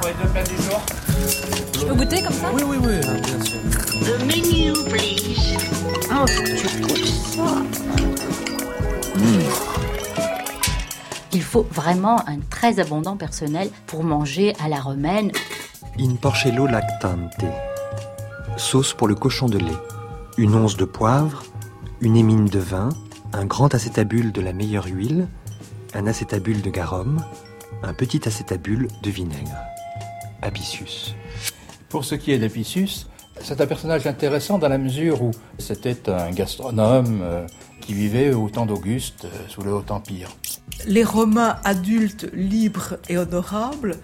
pour les deux plats du jour. Je peux goûter comme ça? Oui, oui, oui, bien sûr. The menu, please. Oh, je trouve ça. Il faut vraiment un très abondant personnel pour manger à la romaine. In porcello lactante. Sauce pour le cochon de lait. Une once de poivre, une émine de vin, un grand acétabule de la meilleure huile, un acétabule de garum, un petit acétabule de vinaigre. Apicius. Pour ce qui est d'Apicius, c'est un personnage intéressant dans la mesure où c'était un gastronome euh, qui vivait au temps d'Auguste, euh, sous le Haut Empire. Les Romains adultes, libres et honorables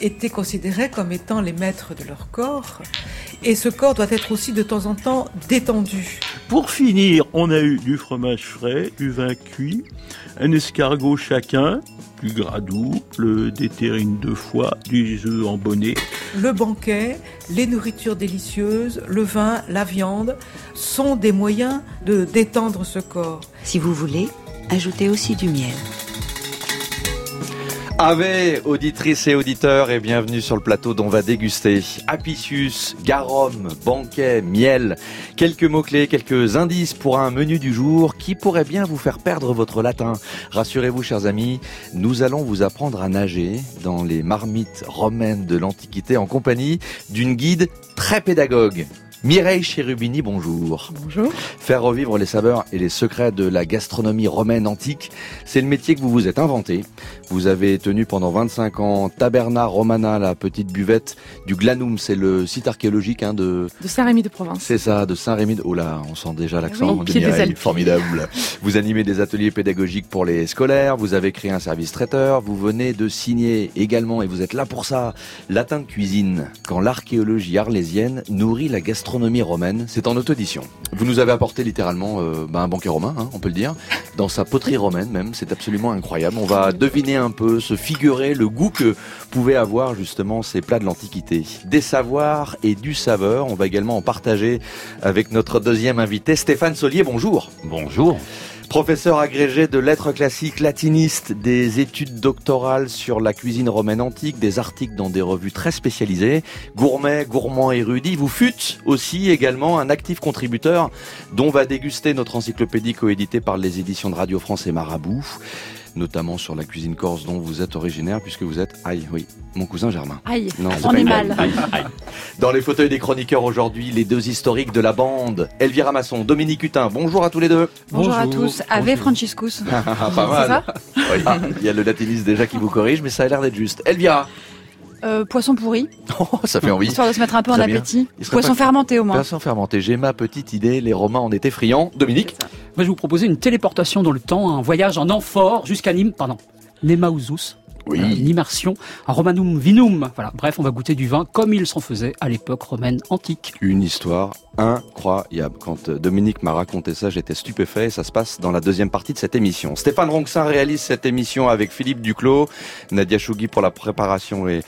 étaient considérés comme étant les maîtres de leur corps. Et ce corps doit être aussi de temps en temps détendu. Pour finir, on a eu du fromage frais, du vin cuit, un escargot chacun, du gras double, des terrines de foie, des œufs en bonnet. Le banquet, les nourritures délicieuses, le vin, la viande sont des moyens de détendre ce corps. Si vous voulez, ajoutez aussi du miel. Ave, auditrices et auditeurs, et bienvenue sur le plateau dont on va déguster Apicius, garum, banquet, miel. Quelques mots-clés, quelques indices pour un menu du jour qui pourrait bien vous faire perdre votre latin. Rassurez-vous, chers amis, nous allons vous apprendre à nager dans les marmites romaines de l'Antiquité en compagnie d'une guide très pédagogue. Mireille Cherubini, bonjour. Bonjour. Faire revivre les saveurs et les secrets de la gastronomie romaine antique, c'est le métier que vous vous êtes inventé. Vous avez tenu pendant 25 ans Taberna Romana, la petite buvette du Glanum, c'est le site archéologique hein, de... De Saint-Rémy de Provence. C'est ça, de Saint-Rémy. De... Oh là, on sent déjà l'accent Oui, de Mireille, formidable. Vous animez des ateliers pédagogiques pour les scolaires, vous avez créé un service traiteur, vous venez de signer également, et vous êtes là pour ça, Latin de cuisine, quand l'archéologie arlésienne nourrit la gastronomie romaine. C'est en auto-édition. Vous nous avez apporté littéralement euh, bah, un banquet romain, hein, on peut le dire, dans sa poterie romaine même. C'est absolument incroyable. On va deviner un peu, se figurer le goût que pouvaient avoir justement ces plats de l'Antiquité. Des savoirs et du saveur. On va également en partager avec notre deuxième invité, Stéphane Solier. Bonjour. Bonjour. Professeur agrégé de lettres classiques latiniste, des études doctorales sur la cuisine romaine antique, des articles dans des revues très spécialisées, gourmet, gourmand érudit. Vous fûtes aussi également un actif contributeur dont va déguster notre encyclopédie coéditée par les éditions de Radio France et Marabout notamment sur la cuisine corse dont vous êtes originaire puisque vous êtes aïe oui mon cousin Germain Aïe, Non, on est mal. dans les fauteuils des chroniqueurs aujourd'hui, les deux historiques de la bande, Elvira Masson, Dominique Hutin. Bonjour à tous les deux. Bonjour, à tous. Ave Franciscus. Pas mal. Oui. Ah, Il y a le latiniste déjà qui vous corrige, mais ça a l'air d'être juste. Elvira. Euh, poisson pourri, Oh, ça fait envie. histoire de se mettre un peu en bien. appétit. Poisson pas- fermenté au moins. Poisson fermenté. J'ai ma petite idée. Les Romains en étaient friands. Dominique. Moi, je vous proposais une téléportation dans le temps, un voyage en amphore jusqu'à Nîmes, pardon, Nemausus. Oui. Voilà, Une immersion, un romanum vinum. Voilà, bref, on va goûter du vin comme il s'en faisait à l'époque romaine antique. Une histoire incroyable. Quand euh, Dominique m'a raconté ça, j'étais stupéfait. Ça se passe dans la deuxième partie de cette émission. Stéphane Ronxin réalise cette émission avec Philippe Duclos, Nadia Chougui pour la préparation et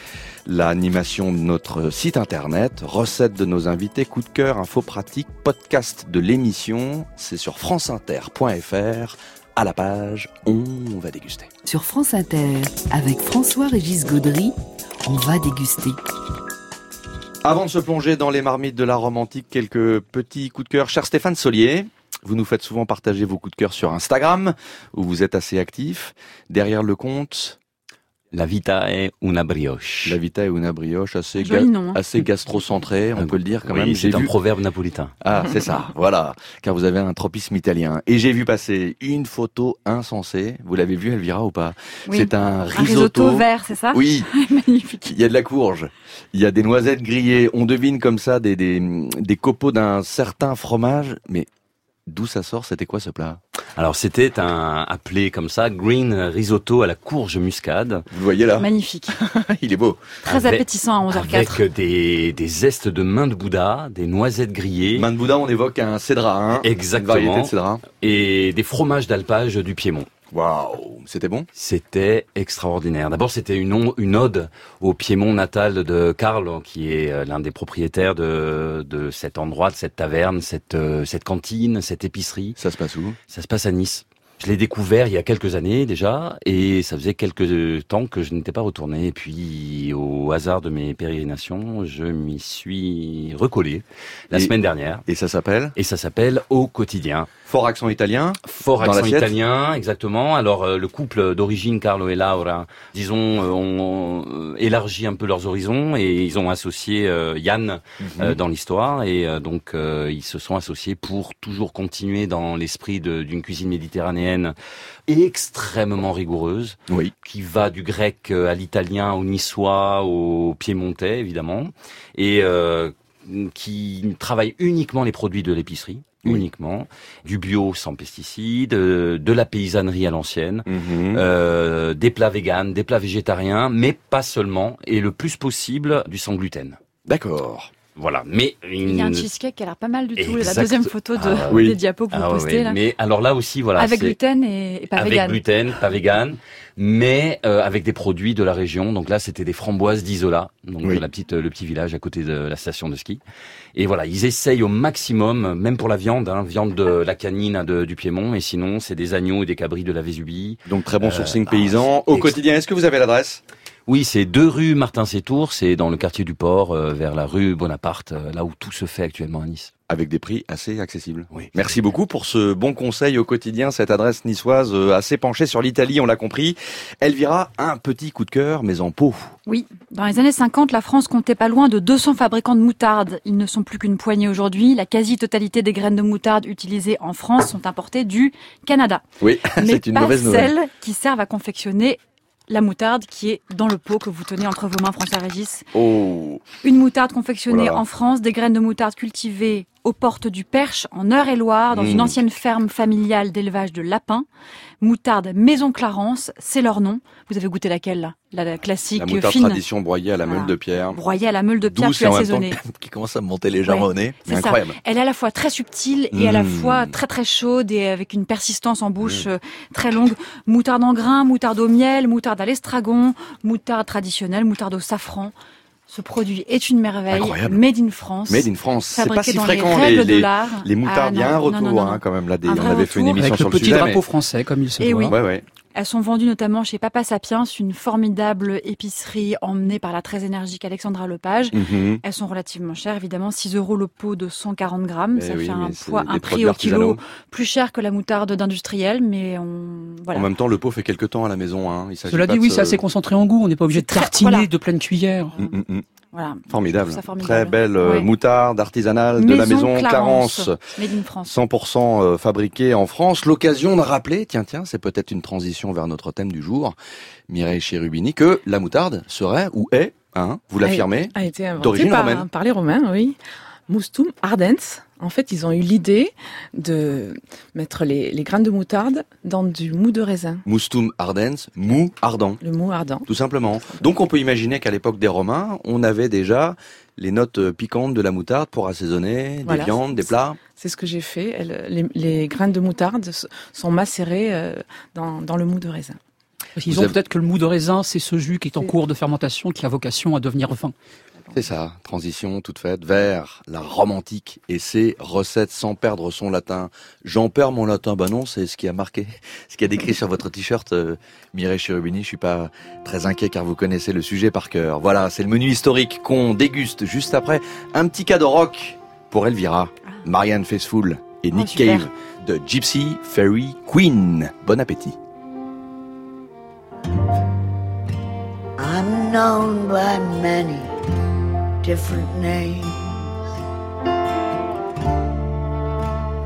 l'animation de notre site internet, recettes de nos invités, coup de cœur, info pratique, podcast de l'émission. C'est sur franceinter.fr. À la page, on va déguster. Sur France Inter, avec François-Régis Gaudry, on va déguster. Avant de se plonger dans les marmites de la Rome antique, quelques petits coups de cœur. Cher Stéphane Solier, vous nous faites souvent partager vos coups de cœur sur Instagram, où vous êtes assez actif. Derrière le compte, La vita è una brioche. la vita et una brioche, assez, nom, hein. assez gastro-centré, on peut le dire quand Oui, même. C'est un vu- proverbe napolitain. Ah, c'est ça, voilà, car vous avez un tropisme italien. Et j'ai vu passer une photo insensée. Vous l'avez vu, Elvira, ou pas? Oui. C'est un Un risotto. risotto vert, c'est ça? Oui, Magnifique. Il y a de la courge, il y a des noisettes grillées, on devine comme ça des, des, des copeaux d'un certain fromage, mais d'où ça sort C'était quoi ce plat? Alors c'était un appelé comme ça green risotto à la courge muscade Vous le voyez là? Magnifique. Il est beau. Très Avec- appétissant à 11h04. avec des, des zestes de main de Bouddha, des noisettes grillées Main de Bouddha, on évoque un cédra, hein Exactement. Une variété de cédra. et des fromages d'alpage du Piémont. Waouh, c'était bon? C'était extraordinaire. D'abord, c'était une, ode au Piémont natal de Karl, qui est euh, l'un des propriétaires de, de cet endroit, de cette taverne, cette, euh, cette cantine, cette épicerie. Ça se passe où? Ça se passe à Nice. Je l'ai découvert il y a quelques années déjà, et ça faisait quelques temps que je n'étais pas retourné. Et puis, au hasard de mes pérégrinations, je m'y suis recollé la Et- semaine dernière. Et ça s'appelle Et ça s'appelle Au quotidien. Fort accent italien. Fort accent italien, exactement. Alors euh, le couple d'origine, Carlo et Laura, disons, euh, ont euh, élargi un peu leurs horizons et ils ont associé euh, Yann euh, dans l'histoire et donc ils se sont associés pour toujours continuer dans l'esprit d'une cuisine méditerranéenne extrêmement rigoureuse, Oui. qui va du grec euh, à l'italien, au niçois, au piémontais évidemment, et euh, qui travaille uniquement les produits de l'épicerie. Uniquement du bio sans pesticides, euh, de la paysannerie à l'ancienne, Mhm. euh, des plats véganes, des plats végétariens, mais pas seulement, et le plus possible du sans gluten. D'accord. Voilà, mais Il y a un une- cheesecake qui a l'air pas mal du tout. La deuxième photo de, Ah, oui. des diapos que vous Ah, postez ouais. là. Mais alors là aussi, voilà, Avec gluten et, et pas avec vegan. gluten, pas vegan, mais euh, avec des produits de la région. Donc là, c'était des framboises d'Isola, donc Oui. de la petite, le petit village à côté de la station de ski. Et voilà, ils essayent au maximum, même pour la viande, hein, viande de la canine de- du Piémont, et sinon, c'est des agneaux et des cabris de la Vésubie. Donc très bon Euh, sourcing ah, paysan. Au quotidien, est-ce que vous avez l'adresse? Oui, c'est deux rue Martin Sétour, c'est dans le quartier du Port, euh, vers la rue Bonaparte, euh, là où tout se fait actuellement à Nice. Avec des prix assez accessibles. Oui. Merci beaucoup pour ce bon conseil au quotidien, cette adresse niçoise euh, assez penchée sur l'Italie, on l'a compris. Elvira, un petit coup de cœur, mais en pot. Oui, dans les années 50, la France comptait pas loin de 200 fabricants de moutarde. Ils ne sont plus qu'une poignée aujourd'hui. La quasi-totalité des graines de moutarde utilisées en France sont importées du Canada. Oui, Mais c'est une pas mauvaise nouvelle. celles qui servent à confectionner la moutarde qui est dans le pot que vous tenez entre vos mains, François Régis. Oh, Une moutarde confectionnée Oh là là. en France, des graines de moutarde cultivées aux portes du Perche, en Eure-et-Loire, dans Mmh. une ancienne ferme familiale d'élevage de lapins. Moutarde Maison Clarence, c'est leur nom. Vous avez goûté laquelle là? La, la classique la moutarde fine, tradition broyée à la meule de pierre. broyée à la meule de pierre Douce puis assaisonnée. qui commence à me monter légèrement Ouais, au nez. C'est ça. Incroyable. Elle est à la fois très subtile et à la Mmh. fois très très chaude et avec une persistance en bouche euh, très longue. Moutarde en grains, moutarde au miel, moutarde à l'estragon, moutarde traditionnelle, moutarde au safran. Ce produit est une merveille, Incroyable. made in France. Made in France, c'est pas fabriqué si dans fréquent les les, les, les moutardes. Ah, Il y a un non, retour non, non, hein, non. quand même là. des- on avait fait une émission Avec sur le le petit sujet. drapeau mais- français, comme il se Eh doit. oui. Ouais, ouais. Elles sont vendues notamment chez Papa Sapiens, une formidable épicerie emmenée par la très énergique Alexandra Lepage. Mhm. Elles sont relativement chères, évidemment, 6 euros le pot de 140 grammes. Eh ça oui, fait un poids, un prix au kilo plus cher que la moutarde d'industriel, mais on, voilà. En même temps, le pot fait quelques temps à la maison. Hein. Il Cela pas dit, de oui, se- c'est assez concentré en goût. On n'est pas obligé de tartiner voilà. de pleine cuillère. Mm, mm, mm. Voilà. Formidable. Très belle euh, Ouais. moutarde artisanale de la maison Clarence. Made in France. 100% euh, fabriqué en France. L'occasion de rappeler, tiens, tiens, c'est peut-être une transition vers notre thème du jour, Mireille Chérubini, que la moutarde serait ou est, hein, vous l'affirmez, d'origine par, romaine. par les Romains, oui. Mustum ardens. En fait, ils ont eu l'idée de mettre les, les graines de moutarde dans du mou de raisin, Mustum ardens, mou ardent, le mou ardent. tout simplement. Donc on peut imaginer qu'à l'époque des Romains, on avait déjà les notes piquantes de la moutarde pour assaisonner des Voilà. viandes, des plats. C'est ce que j'ai fait. Les, les graines de moutarde sont macérées euh, dans, dans le mou de raisin. Ont avez- peut-être que le mou de raisin, c'est ce jus qui est en cours de fermentation, qui a vocation à devenir vin. C'est ça, transition toute faite vers la Rome antique et ses recettes sans perdre son latin. J'en perds mon latin, bah non, c'est ce qui a marqué, ce qui a décrit sur votre t-shirt, euh, Mireille Chérubini. Je suis pas très inquiet car vous connaissez le sujet par cœur. Voilà, c'est le menu historique qu'on déguste juste après. Un petit cadeau rock pour Elvira, Marianne Faithfull et Oh, Nick. Cave de Gypsy Fairy Queen. Bon appétit. I'm known by many different names.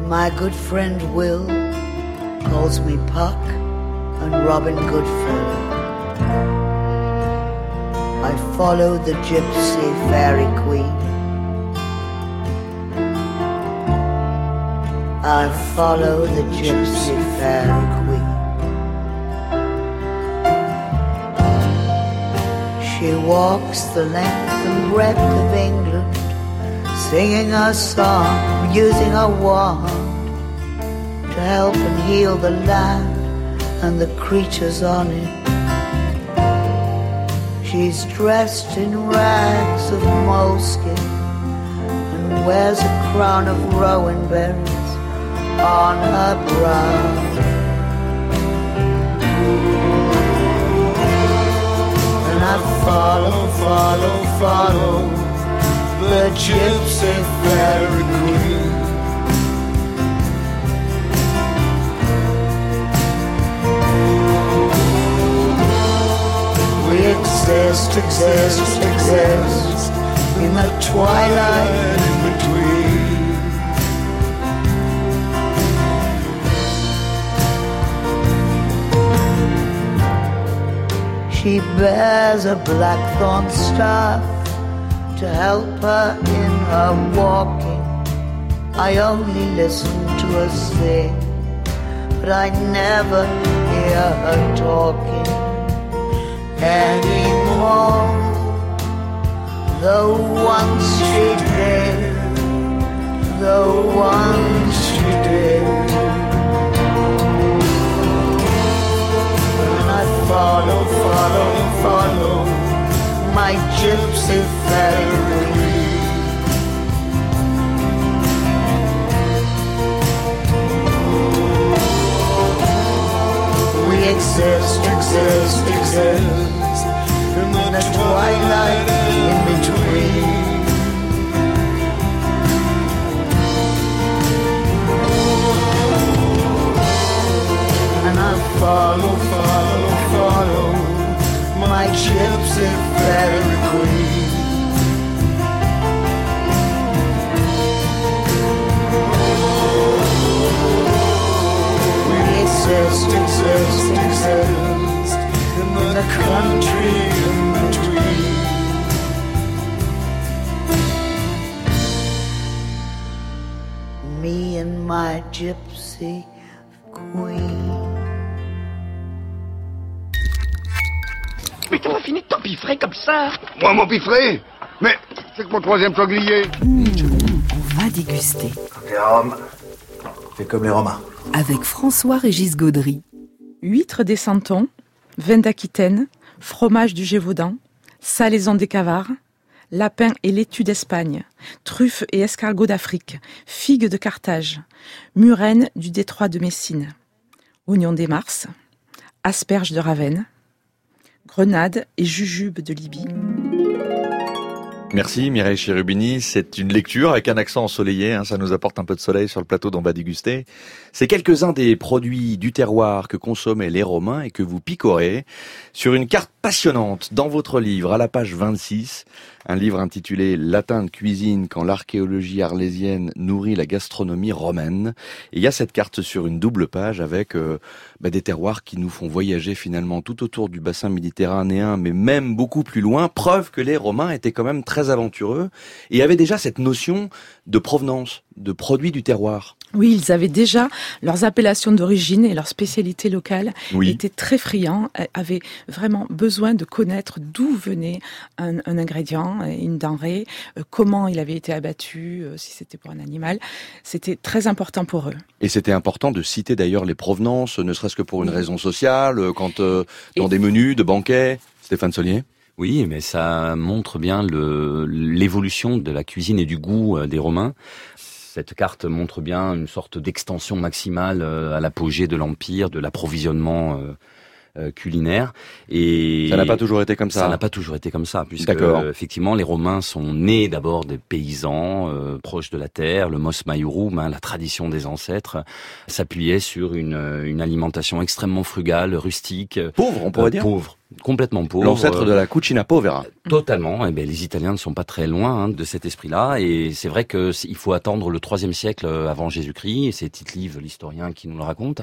My good friend Will calls me Puck and Robin Goodfellow. I follow the gypsy fairy queen. I follow the gypsy fairy queen. She walks the length and breadth of England, singing a song, using a wand to help and heal the land and the creatures on it. She's dressed in rags of moleskin and wears a crown of rowan berries on her brow. Follow, follow, follow the gypsy fairy queen. We exist, exist, exist in the twilight She bears a blackthorn staff to help her in her walking. I only listen to her sing, but I never hear her talking anymore. Though once she did, though once she did. Follow, follow, follow my gypsy fairy. We exist, exist, exist in the twilight in follow, follow, follow my gypsy fairy queen. We exist, exist, exist in the country in between. Me and my gypsy queen. Mais t'as pas fini de t'empiffrer comme ça Moi, m'empiffrer Mais c'est que mon troisième sanglier. On va déguster. Les Roms, fais comme les Romains. Avec François-Régis Gaudry. Huîtres des Santons, vin d'Aquitaine, fromage du Gévaudan, salaison des Cavares, lapin et laitue d'Espagne, truffes et escargots d'Afrique, figues de Carthage, murènes du détroit de Messine, oignons des Mars, asperges de Ravenne, grenades et jujubes de Libye. Merci Mireille Chérubini, c'est une lecture avec un accent ensoleillé, hein, ça nous apporte un peu de soleil sur le plateau on va déguster. C'est quelques-uns des produits du terroir que consommaient les Romains et que vous picorez sur une carte passionnante dans votre livre à la page 26, un livre intitulé Latin de cuisine quand l'archéologie arlésienne nourrit la gastronomie romaine. Il y a cette carte sur une double page avec euh, bah, des terroirs qui nous font voyager finalement tout autour du bassin méditerranéen, mais même beaucoup plus loin. Preuve que les Romains étaient quand même très aventureux et avaient déjà cette notion de provenance, de produits du terroir. Oui, ils avaient déjà leurs appellations d'origine et leurs spécialités locales. Oui. Ils étaient très friands, euh, avaient vraiment besoin de connaître d'où venait un, un ingrédient, euh, une denrée, euh, comment il avait été abattu, si c'était pour un animal. C'était très important pour eux. Et c'était important de citer d'ailleurs les provenances, ne serait-ce que pour une raison sociale, euh, quand euh, dans des menus de banquets. Stéphane Solier Oui, mais ça montre bien l'évolution de la cuisine et du goût euh, des Romains. Cette carte montre bien une sorte d'extension maximale à l'apogée de l'empire, de l'approvisionnement euh, culinaire. Et Ça n'a pas toujours été comme ça. Ça n'a pas toujours été comme ça, puisque euh, effectivement les Romains sont nés d'abord des paysans euh, proches de la terre. Le mos maiorum, hein, la tradition des ancêtres, s'appuyait sur une, euh, une alimentation extrêmement frugale, rustique, pauvre, on pourrait euh, dire. pauvre, complètement pauvre. L'ancêtre de la cucina povera. Totalement. Eh ben, les Italiens ne sont pas très loin hein, de cet esprit-là, et c'est vrai que c- il faut attendre le troisième siècle euh, avant Jésus-Christ. C'est Tite-Live, l'historien, qui nous le raconte,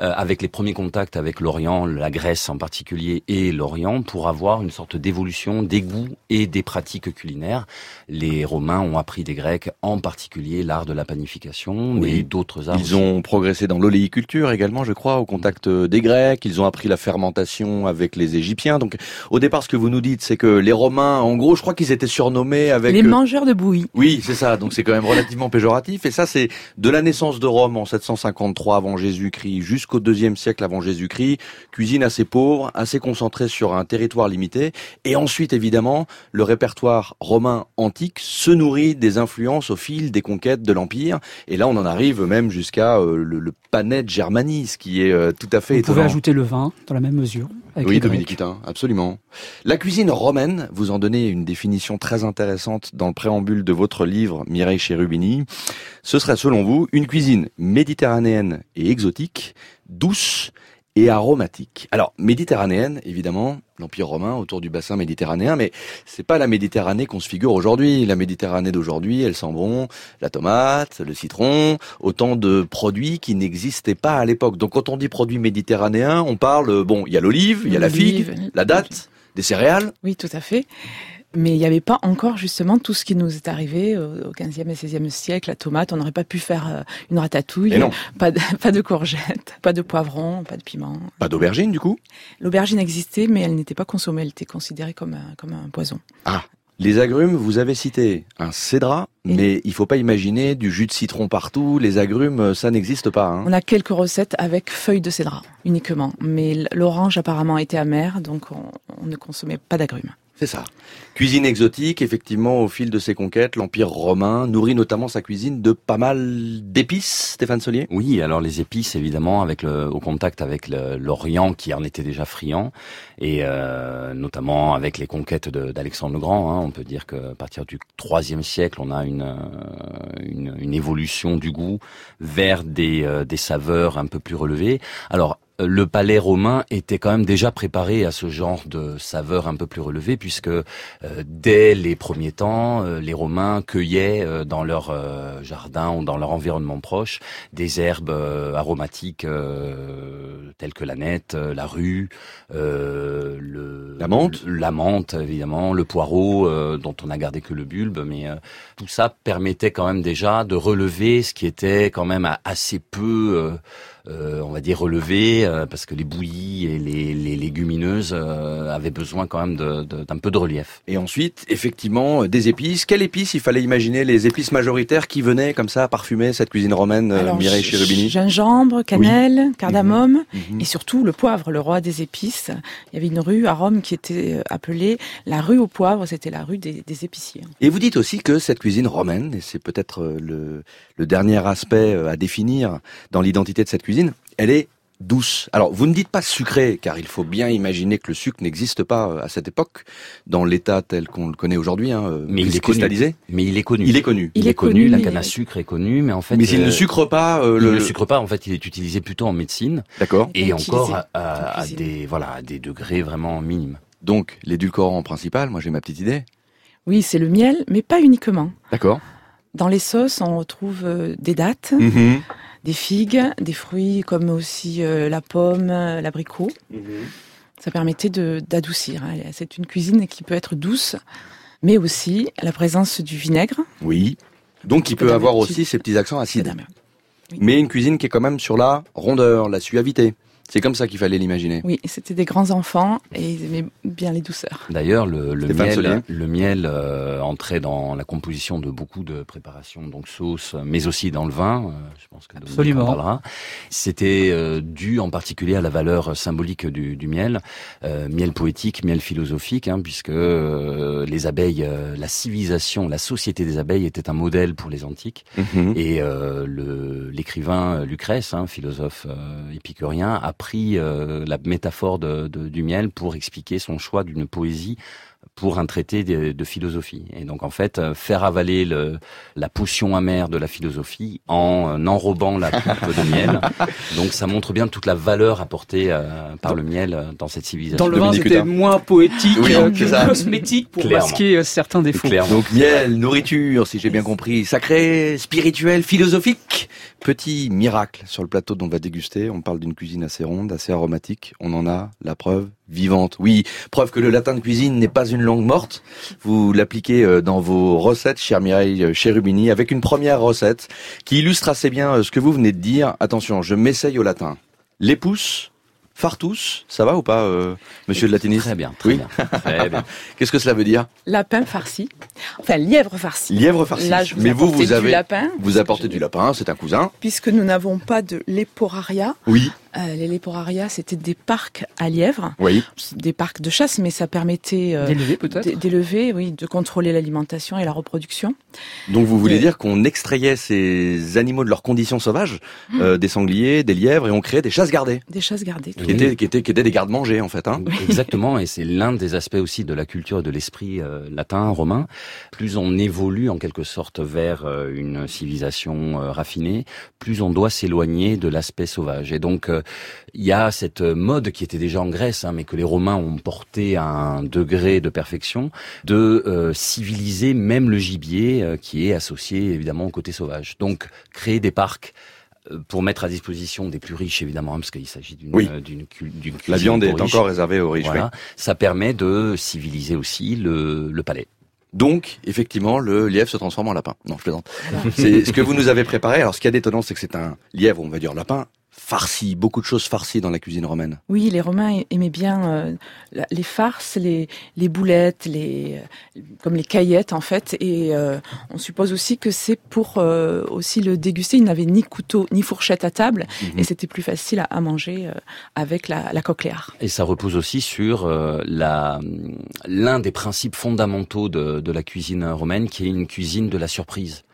euh, avec les premiers contacts avec l'Orient, la Grèce en particulier, et l'Orient, pour avoir une sorte d'évolution des goûts et des pratiques culinaires. Les Romains ont appris des Grecs, en particulier l'art de la panification, mais Oui. d'autres arts. Ils aussi. ont progressé dans l'oléiculture également, je crois, au contact euh, des Grecs. Ils ont appris la fermentation avec les Égyptiens. Donc, au départ, ce que vous nous dites, c'est que les Romains, en gros, je crois qu'ils étaient surnommés avec... Les euh, mangeurs de bouillie. Oui, c'est ça. Donc c'est quand même relativement péjoratif. Et ça, c'est de la naissance de Rome en 753 avant Jésus-Christ jusqu'au deuxième siècle avant Jésus-Christ. Cuisine assez pauvre, assez concentrée sur un territoire limité. Et ensuite, évidemment, le répertoire romain antique se nourrit des influences au fil des conquêtes de l'Empire. Et là, on en arrive même jusqu'à euh, le, le panet germanis, qui est euh, tout à fait Vous étonnant. pouvez ajouter le vin dans la même mesure. avec Oui, Dominique absolument. La cuisine romaine, vous en donnez une définition très intéressante dans le préambule de votre livre, Mireille Cherubini. Ce serait, selon vous, une cuisine méditerranéenne et exotique, douce et aromatique. Alors, méditerranéenne, évidemment, l'Empire romain autour du bassin méditerranéen, mais c'est pas la Méditerranée qu'on se figure aujourd'hui. La Méditerranée d'aujourd'hui, elle sent bon la tomate, le citron, autant de produits qui n'existaient pas à l'époque. Donc quand on dit produits méditerranéens, on parle, bon, il y a l'olive, il y a la figue, la date, des céréales. Oui, tout à fait. Mais il n'y avait pas encore justement tout ce qui nous est arrivé au 15e et 16e siècle, la tomate, on n'aurait pas pu faire euh, une ratatouille, pas de, pas de courgettes, pas de poivrons, pas de piment. Pas d'aubergine du coup? L'aubergine existait mais elle n'était pas consommée, elle était considérée comme un, comme un poison. Ah, les agrumes, vous avez cité un cédra, mais il faut pas imaginer du jus de citron partout. Les agrumes, ça n'existe pas. Hein. On a quelques recettes avec feuilles de cédra uniquement, mais l'orange apparemment était amère, donc on, on ne consommait pas d'agrumes. C'est ça. Cuisine exotique, effectivement, au fil de ses conquêtes, l'Empire romain nourrit notamment sa cuisine de pas mal d'épices, Stéphane Solier? Oui, alors les épices, évidemment, avec le, au contact avec l'Orient qui en était déjà friand, et euh, notamment avec les conquêtes d'Alexandre le Grand. Hein, on peut dire qu'à partir du IIIe siècle, on a une, euh, une, une, évolution du goût vers des, euh, des saveurs un peu plus relevées. Alors, le palais romain était quand même déjà préparé à ce genre de saveurs un peu plus relevées, puisque euh, dès les premiers temps, euh, les Romains cueillaient euh, dans leur jardin ou dans leur environnement proche des herbes aromatiques telles que la nette, la rue, le, la menthe, la menthe évidemment, le poireau dont on a gardé que le bulbe, mais tout ça permettait quand même déjà de relever ce qui était quand même assez peu euh, on va dire relevé euh, parce que les bouillies et les, les légumineuses euh, avaient besoin quand même d'un peu de relief. Et ensuite, effectivement, des épices. Quelles épices il fallait imaginer les épices majoritaires qui venaient comme ça parfumer cette cuisine romaine, Alors, Mireille Cherubini? Gingembre, cannelle, cardamome mhm. Mhm. et surtout le poivre, le roi des épices. Il y avait une rue à Rome qui était appelée la rue au poivre, c'était la rue des, des épiciers. Et vous dites aussi que cette cuisine romaine, et c'est peut-être le, le dernier aspect à définir dans l'identité de cette cuisine, elle est douce. Alors, vous ne dites pas sucrée, car il faut bien imaginer que le sucre n'existe pas euh, à cette époque, dans l'état tel qu'on le connaît aujourd'hui, hein, euh, mais il est cristallisé. Mais il est connu. Il est connu. Il, est, connu. La canne à sucre est connue, mais en fait. Mais il ne euh, sucre pas. il ne sucre pas. En fait, il est utilisé plutôt en médecine. D'accord. Et encore à, des voilà à des degrés vraiment minimes. Donc, l'édulcorant principal, moi j'ai ma petite idée. Oui, c'est le miel, mais pas uniquement. D'accord. Dans les sauces, on retrouve des dattes. Mm-hmm des figues, des fruits comme aussi euh, la pomme, l'abricot. Mhm. Ça permettait d'adoucir. Hein. C'est une cuisine qui peut être douce, mais aussi la présence du vinaigre. Oui. Donc il peut avoir aussi ses petits accents acides. Mais une cuisine qui est quand même sur la rondeur, la suavité. C'est comme ça qu'il fallait l'imaginer. Oui, c'était des grands enfants et ils aimaient bien les douceurs. D'ailleurs, le, le miel, le miel euh, entrait dans la composition de beaucoup de préparations, donc sauce, mais aussi dans le vin. Euh, je pense que Absolument. parlera. C'était euh, dû en particulier à la valeur symbolique du, du miel, miel poétique, miel philosophique, hein, puisque les abeilles, la civilisation, la société des abeilles était un modèle pour les antiques. Mhm. Et l'écrivain Lucrèce, hein, philosophe épicurien, a pris euh, la métaphore de, du miel pour expliquer son choix d'une poésie pour un traité de, philosophie. Et donc en fait, euh, faire avaler le, la potion amère de la philosophie en euh, enrobant la coupe de miel. Donc ça montre bien toute la valeur apportée euh, par le miel dans cette civilisation. Dans le vin, c'était moins poétique que cosmétique pour masquer certains défauts. Donc miel, nourriture, si j'ai bien compris, sacré, spirituel, philosophique. Petit miracle sur le plateau dont on va déguster. On parle d'une cuisine assez ronde, assez aromatique. On en a la preuve vivante. Oui, preuve que le latin de cuisine n'est pas une langue morte. Vous l'appliquez euh, dans vos recettes, chère Mireille euh, Cherubini, avec une première recette qui illustre assez bien euh, ce que vous venez de dire. Attention, je m'essaye au latin. Les pousses, fartus, ça va ou pas, monsieur de Latinis Très bien, très bien. bien. Qu'est-ce que cela veut dire? Lapin farci. Enfin, lièvre farci. Lièvre farci. Là, je vous Mais vous, vous avez, du lapin. Vous apportez du lapin, c'est un cousin. Puisque nous n'avons pas de leporaria. Oui. Euh, les leporaria, c'était des parcs à lièvres, Oui. des parcs de chasse, mais ça permettait euh, D'élever, peut-être? d'élever, oui, de contrôler l'alimentation et la reproduction. Donc vous voulez Et- dire qu'on extrayait ces animaux de leurs conditions sauvages, Mmh. euh, des sangliers, des lièvres, et on créait des chasses gardées, Des chasses gardées. Qui, étaient, qui, étaient, qui étaient des gardes-manger en fait. Hein. Exactement, et c'est l'un des aspects aussi de la culture et de l'esprit euh, latin, romain. Plus on évolue en quelque sorte vers euh, une civilisation euh, raffinée, plus on doit s'éloigner de l'aspect sauvage. Et donc euh, il y a cette mode qui était déjà en Grèce, hein, mais que les Romains ont porté à un degré de perfection, de euh, civiliser même le gibier euh, qui est associé évidemment au côté sauvage. Donc créer des parcs pour mettre à disposition des plus riches évidemment hein, parce qu'il s'agit d'une Oui. euh, d'une cu- d'une La cuisine viande est riches. encore réservée aux riches. Voilà. oui. Ça permet de civiliser aussi le, le palais. Donc, effectivement, le lièvre se transforme en lapin. Non, je plaisante. C'est ce que vous nous avez préparé. Alors, ce qu'il y a d'étonnant, c'est que c'est un lièvre, on va dire lapin, farci, beaucoup de choses farcies dans la cuisine romaine. Oui, les Romains aimaient bien euh, les farces, les, les boulettes, les, euh, comme les caillettes en fait. Et euh, on suppose aussi que c'est pour euh, aussi le déguster. Ils n'avaient ni couteau ni fourchette à table, Mhm. et c'était plus facile à, à manger euh, avec la, la cochléaire. Et ça repose aussi sur euh, la l'un des principes fondamentaux de, de la cuisine romaine, qui est une cuisine de la surprise.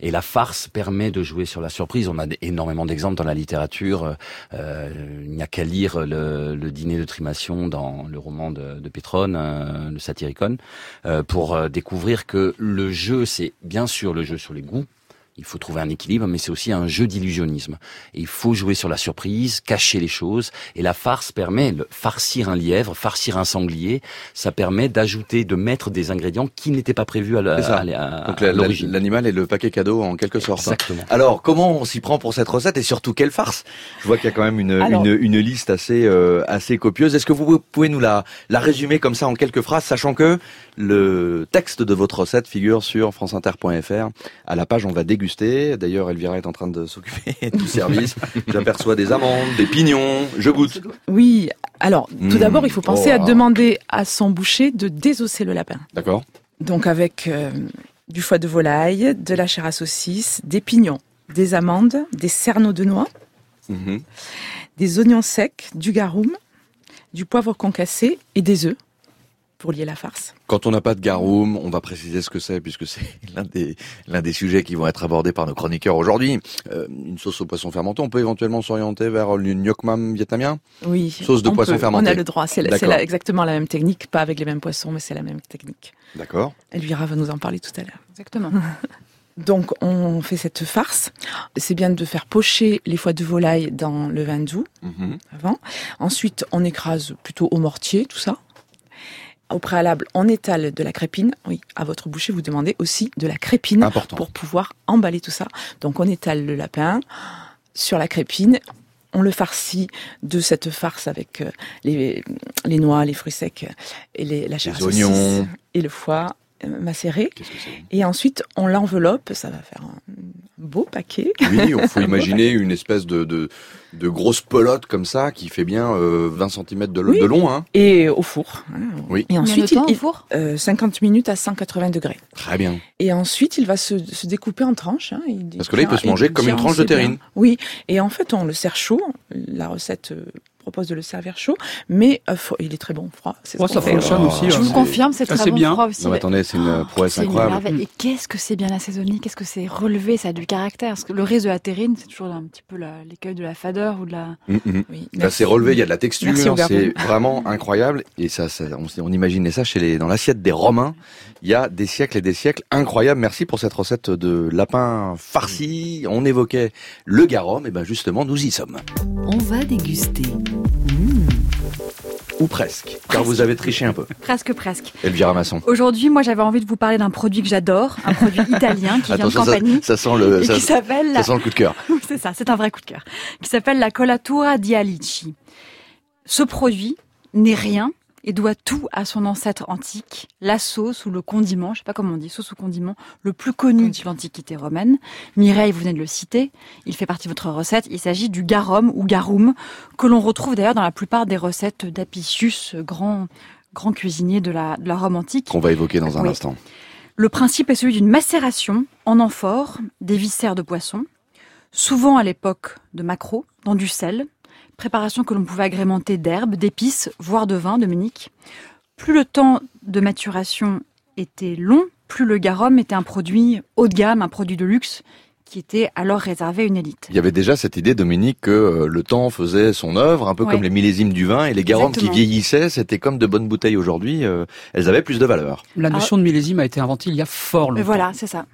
Et la farce permet de jouer sur la surprise. On a énormément d'exemples dans la littérature. Euh, il n'y a qu'à lire le, dîner de Trimation dans le roman de, de euh, le Satyricon, euh, pour découvrir que le jeu, c'est bien sûr le jeu sur les goûts. Il faut trouver un équilibre, mais c'est aussi un jeu d'illusionnisme. Il faut jouer sur la surprise, cacher les choses. Et la farce permet, le, farcir un lièvre, farcir un sanglier, ça permet d'ajouter, de mettre des ingrédients qui n'étaient pas prévus à à la- l'origine. l'animal est le paquet cadeau en quelque sorte. hein. Exactement. Alors, comment on s'y prend pour cette recette et surtout quelle farce? Je vois qu'il y a quand même une, Alors- une, une liste assez, euh, assez copieuse. Est-ce que vous pouvez nous la, la résumer comme ça en quelques phrases, sachant que le texte de votre recette figure sur franceinter.fr. À la page, on va déguster. D'ailleurs, Elvira est en train de s'occuper du service. J'aperçois des amandes, des pignons. Je goûte. Oui, alors tout Mmh. d'abord, il faut penser Oh à là. demander à son boucher de désosser le lapin. D'accord Donc avec euh, du foie de volaille, de la chair à saucisse, des pignons, des amandes, des cerneaux de noix, Mhm. des oignons secs, du garum, du poivre concassé et des œufs pour lier la farce. Quand on n'a pas de garum, on va préciser ce que c'est, puisque c'est l'un des, l'un des sujets qui vont être abordés par nos chroniqueurs aujourd'hui. Euh, une sauce au poisson fermenté, on peut éventuellement s'orienter vers le nyokmam vietnamien? Oui. Sauce de on poisson peut, fermenté. On a le droit. C'est la- c'est D'accord. la- exactement la même technique, pas avec les mêmes poissons, mais c'est la même technique. D'accord. Elvira va nous en parler tout à l'heure. Exactement. Donc on fait cette farce. C'est bien de faire pocher les foies de volaille dans le vin doux Mhm. avant. Ensuite, on écrase plutôt au mortier tout ça. Au préalable, on étale de la crépine. Oui, à votre boucher, vous demandez aussi de la crépine Important. pour pouvoir emballer tout ça. Donc on étale le lapin sur la crépine. On le farcit de cette farce avec euh, les, les noix, les fruits secs et les, la chair Les oignons. et le foie macéré. Et ensuite, on l'enveloppe. Ça va faire un beau paquet. Oui, il faut imaginer une espèce de, de, de grosse pelote comme ça qui fait bien euh, 20 cm de, Oui. de long. Hein. Et au four. hein. Oui. Et ensuite, temps il, au four? euh, 50 minutes à 180 degrés. Très bien. Et ensuite, il va se, se découper en tranches. hein. Il Parce que là, il peut se manger comme une tranche de bien. terrine. Oui. Et en fait, on le sert chaud. La recette euh, propose de le servir chaud, mais euh, il est très bon froid. C'est ça fait. fonctionne Oh, aussi. Je hein, vous confirme, c'est très c'est bon bien. froid aussi. Non, mais attendez, c'est une prouesse C'est une incroyable. Et qu'est-ce que c'est bien assaisonné Qu'est-ce que c'est relevé Ça a du caractère. Parce que le riz de la terrine, c'est toujours un petit peu l'écueil de la fadeur ou de la. Mm, mm. Oui, Là, merci. c'est relevé, il y a de la texture, c'est vraiment incroyable. Et ça, ça on, on imaginait ça chez les, dans l'assiette des Romains. Il y a des siècles et des siècles incroyables. Merci pour cette recette de lapin farci. On évoquait le garum. Et ben justement, nous y sommes. On va déguster. Ou presque. Car vous avez triché un peu. Presque, presque. Elvira Masson. Aujourd'hui, moi, j'avais envie de vous parler d'un produit que j'adore, un produit italien qui vient de Attention, ça, Campanie. ça sent le, et ça, qui s'appelle ça la... sent le coup de cœur. C'est ça, c'est un vrai coup de cœur. Qui s'appelle la colatura di Alici. Ce produit n'est rien et doit tout à son ancêtre antique, la sauce ou le condiment, je sais pas comment on dit, sauce ou condiment, le plus connu de l'Antiquité romaine. Mireille, vous venez de le citer, il fait partie de votre recette. Il s'agit du garum ou garum, que l'on retrouve d'ailleurs dans la plupart des recettes d'Apicius, grand, grand cuisinier de la, de la Rome antique. Qu'on va évoquer dans un Oui. instant. Le principe est celui d'une macération en amphore des viscères de poisson, souvent à l'époque de maquereau, dans du sel, préparation que l'on pouvait agrémenter d'herbes, d'épices, voire de vin, Dominique. Plus le temps de maturation était long, plus le garum était un produit haut de gamme, un produit de luxe qui était alors réservé à une élite. Il y avait déjà cette idée, Dominique, que euh, le temps faisait son œuvre, un peu Ouais. comme les millésimes du vin, et les garums qui vieillissaient, c'était comme de bonnes bouteilles aujourd'hui, euh, elles avaient plus de valeur. La notion de millésime a été inventée il y a fort Mais longtemps. voilà, c'est ça.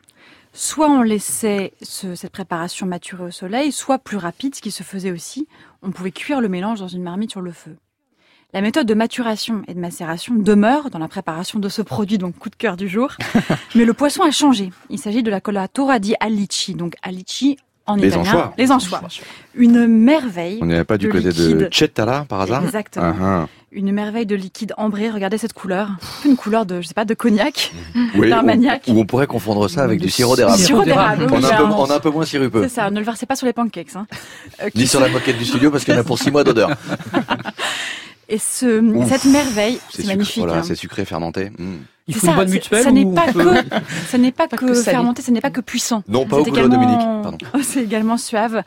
Soit on laissait ce- cette préparation maturer au soleil, soit plus rapide, ce qui se faisait aussi, on pouvait cuire le mélange dans une marmite sur le feu. La méthode de maturation et de macération demeure dans la préparation de ce produit, donc coup de cœur du jour. Mais le poisson a changé. Il s'agit de la colatura di alici, donc alici en Les italien. anchois. Les anchois. Une merveille. On n'est pas du de côté de. Cetala, par hasard Exactement. Ah, ah. Une merveille de liquide ambré. Regardez cette couleur. Une couleur de, je sais pas, de cognac. Oui, d'armagnac. ou, ou on pourrait confondre ça avec du sirop d'érable. sirop d'érable, On, est un peu- clairement. on est un peu moins sirupeux. C'est ça, ne le versez pas sur les pancakes. Hein. Euh, Ni sur la moquette du studio parce qu'il y en a pour six mois d'odeur. Et ce, Ouf. cette merveille, c'est magnifique. Voilà, hein. c'est sucré fermenté. Mm. Il faut une ça, bonne c'est- mutuelle Ça n'est pas que, ça n'est pas, Pas que, fermenté, ça n'est pas que puissant. Non, pas au également- Dominique, pardon. C'est également suave.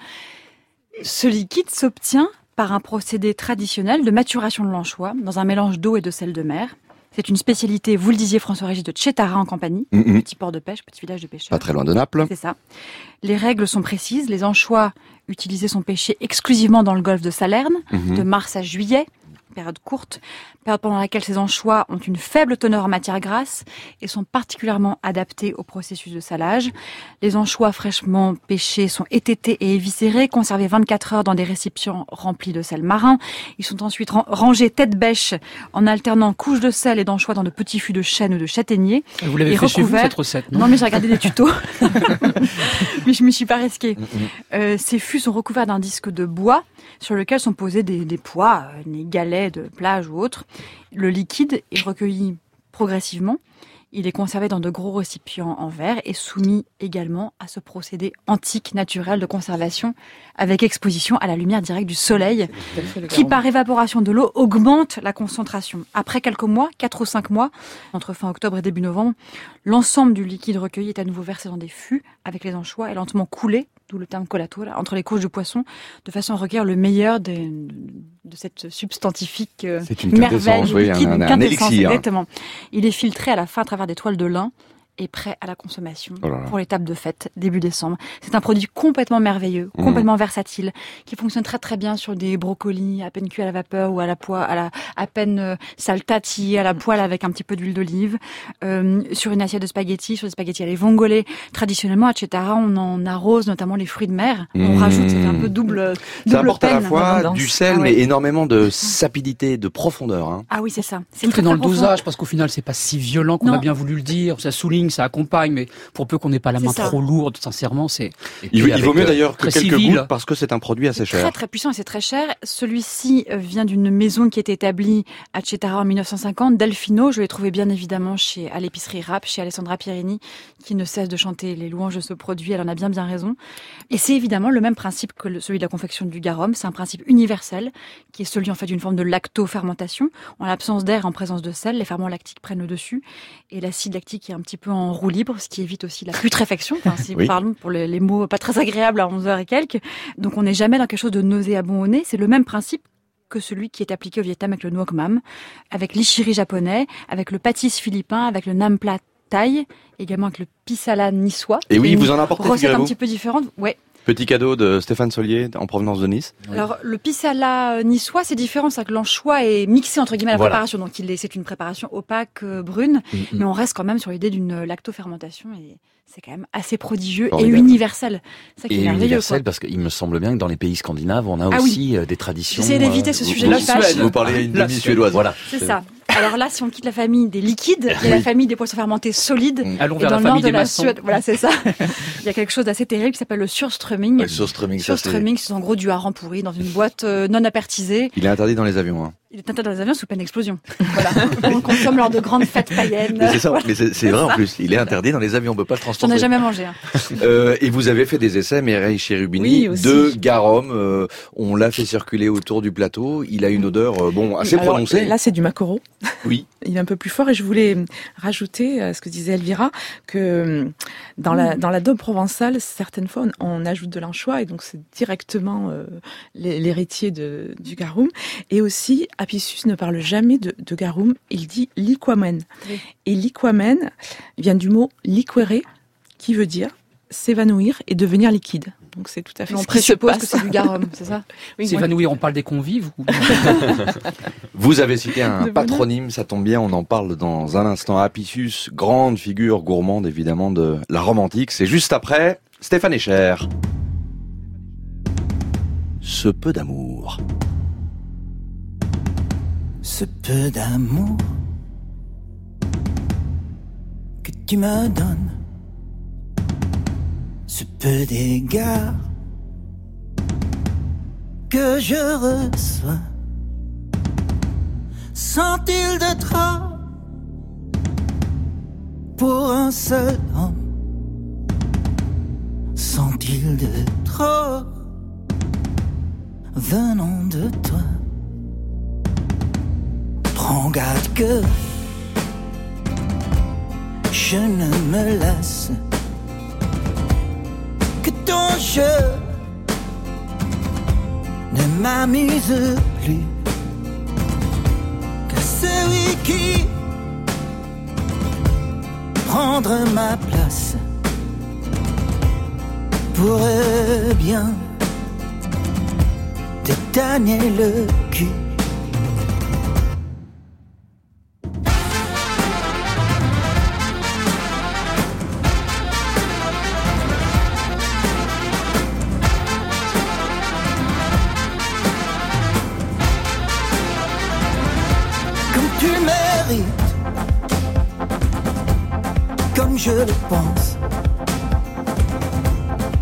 Ce liquide s'obtient par un procédé traditionnel de maturation de l'anchois dans un mélange d'eau et de sel de mer. C'est une spécialité, vous le disiez François-Régis, de Cetara en Campanie, Mhm. petit port de pêche, petit village de pêcheurs. Pas très loin de Naples. C'est ça. Les règles sont précises. Les anchois utilisés sont pêchés exclusivement dans le golfe de Salerne, Mhm. de mars à juillet, période courte, période pendant laquelle ces anchois ont une faible teneur en matière grasse et sont particulièrement adaptés au processus de salage. Les anchois fraîchement pêchés sont étêtés et éviscérés, conservés 24 heures dans des récipients remplis de sel marin. Ils sont ensuite ran- rangés tête bêche en alternant couches de sel et d'anchois dans de petits fûts de chêne ou de châtaignier. Vous l'avez fait chez vous, cette recette, non Non, mais j'ai regardé des tutos. mais je me suis pas Mm, risquée. Euh, ces fûts sont recouverts d'un disque de bois sur lequel sont posés des, des pois, euh, des galets de plage ou autres. Le liquide est recueilli progressivement. Il est conservé dans de gros récipients en verre et soumis également à ce procédé antique naturel de conservation avec exposition à la lumière directe du soleil qui par évaporation de l'eau augmente la concentration. Après quelques mois, 4 ou 5 mois, entre fin octobre et début novembre, l'ensemble du liquide recueilli est à nouveau versé dans des fûts avec les anchois et lentement coulé, d'où le terme colatura, entre les couches du poisson, de façon à recueillir le meilleur des- de cette substantifique euh, merveille oui, liquide, un- élixir. Exactement. Il est filtré à la fin à travers des toiles de lin et prêt à la consommation Oh là là. pour les tables de fête début décembre. C'est un produit complètement merveilleux, Mmh. complètement versatile, qui fonctionne très très bien sur des brocolis à peine cuits à la vapeur ou à la poêle, à la à peine euh, saltati à la poêle avec un petit peu d'huile d'olive, euh, sur une assiette de spaghettis, sur des spaghettis à les vongole. Traditionnellement à Cetara, on en arrose notamment les fruits de mer. On Mmh. rajoute, c'est un peu double Ça double apporte à la peine. fois du sel, Ah ouais. mais énormément de sapidité, de profondeur. Hein. Ah oui, c'est ça. C'est Tout très, est dans très le profond. dosage, parce qu'au final, c'est pas si violent qu'on Non. a bien voulu le dire. Ça souligne, ça accompagne, mais pour peu qu'on n'ait pas la main ça. trop lourde, sincèrement, c'est. Il, il vaut mieux d'ailleurs que très quelques civil. gouttes parce que c'est un produit assez Très cher. très puissant et c'est très cher. Celui-ci euh, vient d'une maison qui est établie à Cetara en 1950, Delfino. Je l'ai trouvé bien évidemment chez à l'épicerie Rap, chez Alessandra Pierini, qui ne cesse de chanter les louanges de ce produit. Elle en a bien bien raison. Et c'est évidemment le même principe que celui de la confection du garum. C'est un principe universel qui est celui en fait d'une forme de lactofermentation. En l'absence d'air, en présence de sel, les ferments lactiques prennent le dessus et l'acide lactique est un petit peu en roue libre, ce qui évite aussi la putréfaction. Enfin, si Oui. parlons pour les, les mots pas très agréables à 11 heures et quelques. Donc on n'est jamais dans quelque chose de nauséabond au nez. C'est le même principe que celui qui est appliqué au Vietnam avec le nuoc mam, avec l'ichiri japonais, avec le pâtis philippin, avec le nam plat thaï, également avec le pisala niçois. Et oui, vous en apportez, Recette un petit peu différente. Ouais. Petit cadeau de Stéphane Solier en provenance de Nice. Alors le pisala niçois, c'est différent, c'est que l'anchois est mixé entre guillemets à la Voilà. préparation, donc il est, c'est une préparation opaque, euh, brune, Mm, mm. mais on reste quand même sur l'idée d'une lactofermentation et c'est quand même assez prodigieux Formidable. et universel. C'est ça qui Et est merveilleux. universel, quoi. parce qu'il me semble bien que dans les pays scandinaves, on a Ah aussi euh, des traditions. J'essaie d'éviter ce sujet-là, vous-. Vous parlez à une La demi-suédoise. Voilà. C'est ça. Alors là, si on quitte la famille des liquides, il y a la famille des poissons fermentés solides. Mm. Allons et vers dans la le nord famille de des la maçons. Suède, voilà, c'est ça. il y a quelque chose d'assez terrible qui s'appelle le surströmming. Ouais, le surströmming, Surströmming, c'est en gros du hareng pourri dans une boîte euh, non apertisée. Il est interdit dans les avions. Hein. Il est interdit dans les avions sous peine d'explosion. Voilà. On le consomme lors de grandes fêtes païennes. C'est ça, Voilà. mais c'est c'est vrai en plus. Il est interdit dans les avions, on peut pas le J'en transporter. ai jamais mangé. hein. Euh, et vous avez fait des essais, Mireille Cherubini, Oui, aussi. de garum. euh, on l'a fait circuler autour du plateau. Il a une odeur, euh, bon, assez Alors, prononcée. Là, c'est du maquereau. Oui. Il est un peu plus fort et je voulais rajouter à ce que disait Elvira que dans la dans la daube provençale, certaines fois on, on ajoute de l'anchois et donc c'est directement euh, l'hé- l'héritier de du garum. Et aussi, Apicius ne parle jamais de, de garum, il dit liquamen. Oui. Et liquamen vient du mot liquere, qui veut dire s'évanouir et devenir liquide. Donc c'est tout à fait On présuppose que c'est du garum, c'est ça Oui, S'évanouir, on parle des convives ou... Vous avez cité un De patronyme, ça tombe bien, on en parle dans un instant. Apicius, grande figure gourmande évidemment de la Rome antique. C'est juste après Stéphane Echer. Ce peu d'amour. Ce peu d'amour que tu me donnes, ce peu d'égard que je reçois, sont-ils de trop pour un seul homme? Sont-ils de trop? Venant de toi Prends garde que je ne me lasse, que ton jeu ne m'amuse plus, que celui qui prendre ma place pourrait bien te tanner le le pense,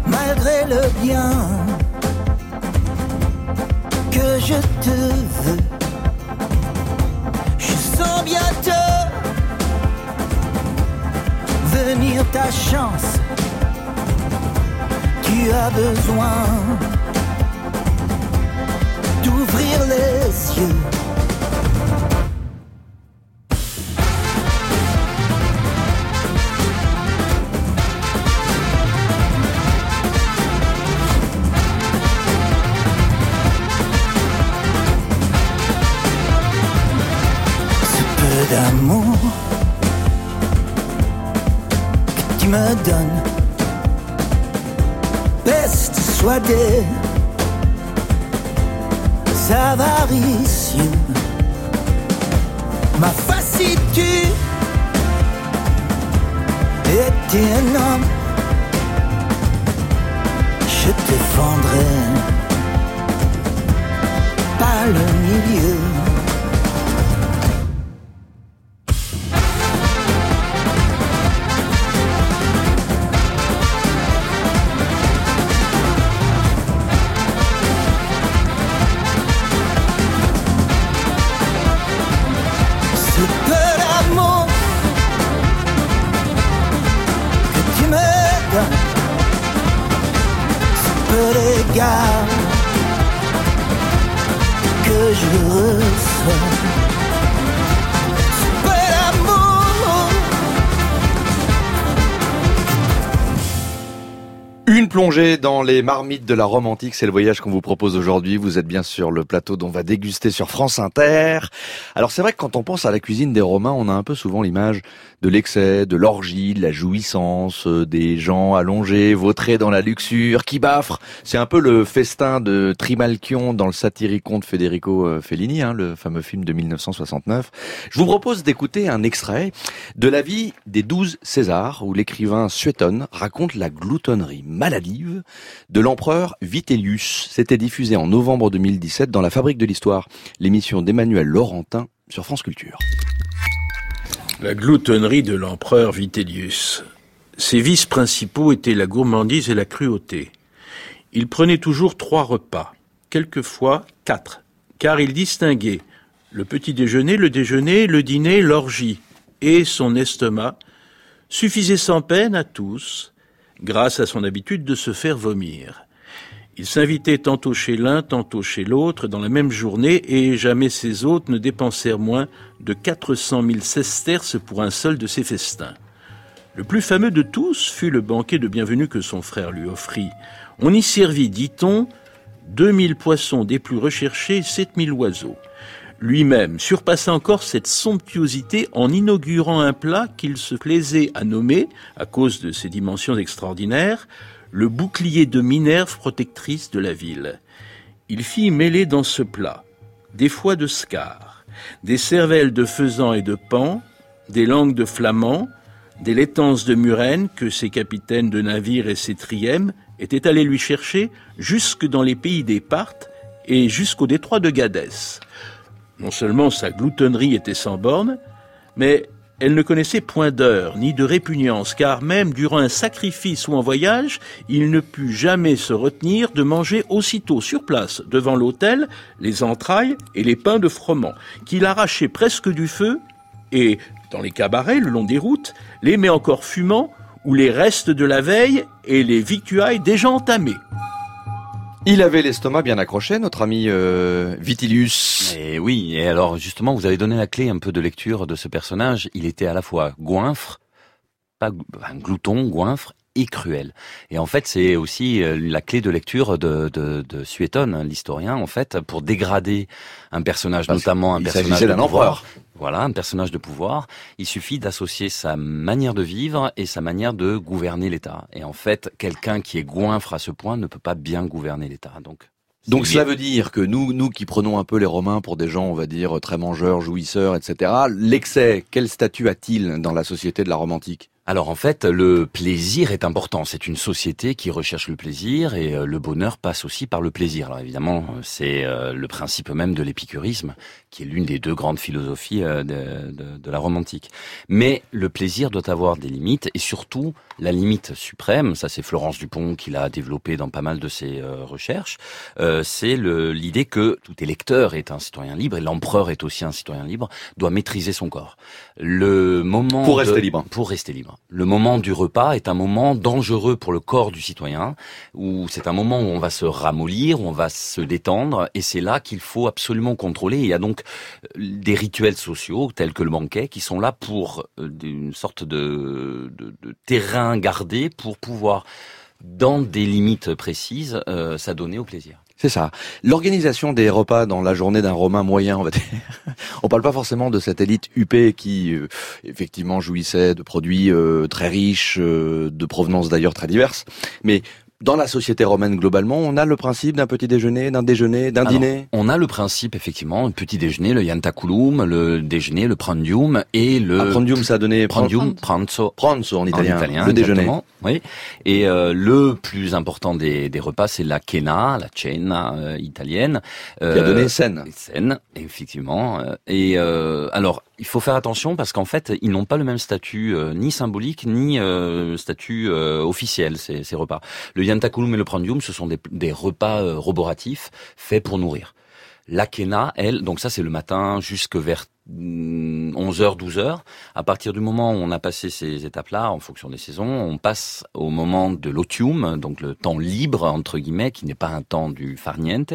malgré le bien que je te veux. Je sens bientôt venir ta chance. Tu as besoin d'ouvrir les yeux. D'amour que tu me donnes. Peste soit des avaricieux. Ma facitude était un homme. Je te vendrai pas le milieu. Que je reçois. Une plongée dans les marmites de la Rome antique, c'est le voyage qu'on vous propose aujourd'hui. Vous êtes bien sur le plateau dont on va déguster sur France Inter. Alors c'est vrai que quand on pense à la cuisine des Romains, on a un peu souvent l'image de l'excès, de l'orgie, de la jouissance, euh, des gens allongés, vautrés dans la luxure, qui baffrent. C'est un peu le festin de Trimalchion dans le Satyricon de Federico euh, Fellini, hein, le fameux film de 1969. Je vous propose d'écouter un extrait de la vie des douze Césars, où l'écrivain Suétone raconte la gloutonnerie maladive de l'empereur Vitellius. C'était diffusé en novembre 2017 dans La Fabrique de l'Histoire, l'émission d'Emmanuel Laurentin sur France Culture. La gloutonnerie de l'empereur Vitellius. Ses vices principaux étaient la gourmandise et la cruauté. Il prenait toujours trois repas, quelquefois quatre, car il distinguait Le petit déjeuner, le déjeuner, le dîner, l'orgie et son estomac suffisaient sans peine à tous, grâce à son habitude de se faire vomir. Il s'invitait tantôt chez l'un, tantôt chez l'autre dans la même journée, et jamais ses hôtes ne dépensèrent moins de 400 000 sesterces pour un seul de ses festins. Le plus fameux de tous fut le banquet de bienvenue que son frère lui offrit. On y servit, dit-on, 2000 poissons des plus recherchés et 7000 oiseaux. Lui-même surpassa encore cette somptuosité en inaugurant un plat qu'il se plaisait à nommer, à cause de ses dimensions extraordinaires, le bouclier de Minerve protectrice de la ville. Il fit mêler dans ce plat des foies de scar, des cervelles de faisan et de pan, des langues de flamand, des laitances de murène que ses capitaines de navires et ses trièmes étaient allés lui chercher jusque dans les pays des Parthes et jusqu'au détroit de Gadès. Non seulement sa gloutonnerie était sans borne, mais elle ne connaissait point d'heure ni de répugnance, car même durant un sacrifice ou en voyage, il ne put jamais se retenir de manger aussitôt sur place, devant l'autel, les entrailles et les pains de froment, qu'il arrachait presque du feu, et, dans les cabarets, le long des routes, les mets encore fumants, ou les restes de la veille et les victuailles déjà entamées. Il avait l'estomac bien accroché, notre ami euh, Vitilius. Et oui, et alors justement, vous avez donné la clé un peu de lecture de ce personnage. Il était à la fois goinfre, pas un glouton, goinfre et cruel. Et en fait, c'est aussi euh, la clé de lecture de, de, de Suétone, hein, l'historien, en fait, pour dégrader un personnage, Parce notamment un personnage d'un empereur. Voilà, un personnage de pouvoir. Il suffit d'associer sa manière de vivre et sa manière de gouverner l'État. Et en fait, quelqu'un qui est goinfre à ce point ne peut pas bien gouverner l'État. Donc, Donc cela veut dire que nous, nous qui prenons un peu les Romains pour des gens, on va dire, très mangeurs, jouisseurs, etc., l'excès, quel statut a-t-il dans la société de la Rome antique? Alors en fait, le plaisir est important. C'est une société qui recherche le plaisir et euh, le bonheur passe aussi par le plaisir. Alors évidemment, euh, c'est euh, le principe même de l'épicurisme, qui est l'une des deux grandes philosophies euh, de, de- de la Rome antique. Mais le plaisir doit avoir des limites et surtout la limite suprême, ça c'est Florence Dupont qui l'a développé dans pas mal de ses euh, recherches, euh, c'est l'idée que tout électeur est un citoyen libre et l'empereur est aussi un citoyen libre, doit maîtriser son corps. Le moment Pour de- rester libre. Pour rester libre. Le moment du repas est un moment dangereux pour le corps du citoyen, où c'est un moment où on va se ramollir, où on va se détendre, et c'est là qu'il faut absolument contrôler. Il y a donc des rituels sociaux, tels que le banquet, qui sont là pour euh, une sorte de, terrain gardé pour pouvoir, dans des limites précises, euh, s'adonner au plaisir. C'est ça. L'organisation des repas dans la journée d'un Romain moyen, on va dire. On parle pas forcément de cette élite huppée qui, euh, effectivement, jouissait de produits euh, très riches, euh, de provenance d'ailleurs très diverses. Mais dans la société romaine globalement, on a le principe d'un petit déjeuner, d'un déjeuner, d'un dîner. On a le principe, effectivement, le petit déjeuner, le yantaculum, le déjeuner, le prandium et le... Ah, prandium, ça a donné Prandium, pranzo. Pranzo en italien, italien, le déjeuner. Oui. Et euh, le plus important des, des repas, c'est la cena, la cena euh, italienne. Qui a donné scène. Scène, effectivement. Euh, Et euh, alors, il faut faire attention parce qu'en fait, ils n'ont pas le même statut euh, ni symbolique ni euh, statut euh, officiel ces, ces repas. Le yantaculum et le prandium, ce sont des, des repas euh, roboratifs faits pour nourrir. La kena, elle, donc ça c'est le matin jusque vers 11h, 12h. À partir du moment où on a passé ces étapes-là, en fonction des saisons, on passe au moment de l'otium, donc le temps libre, entre guillemets, qui n'est pas un temps du farniente.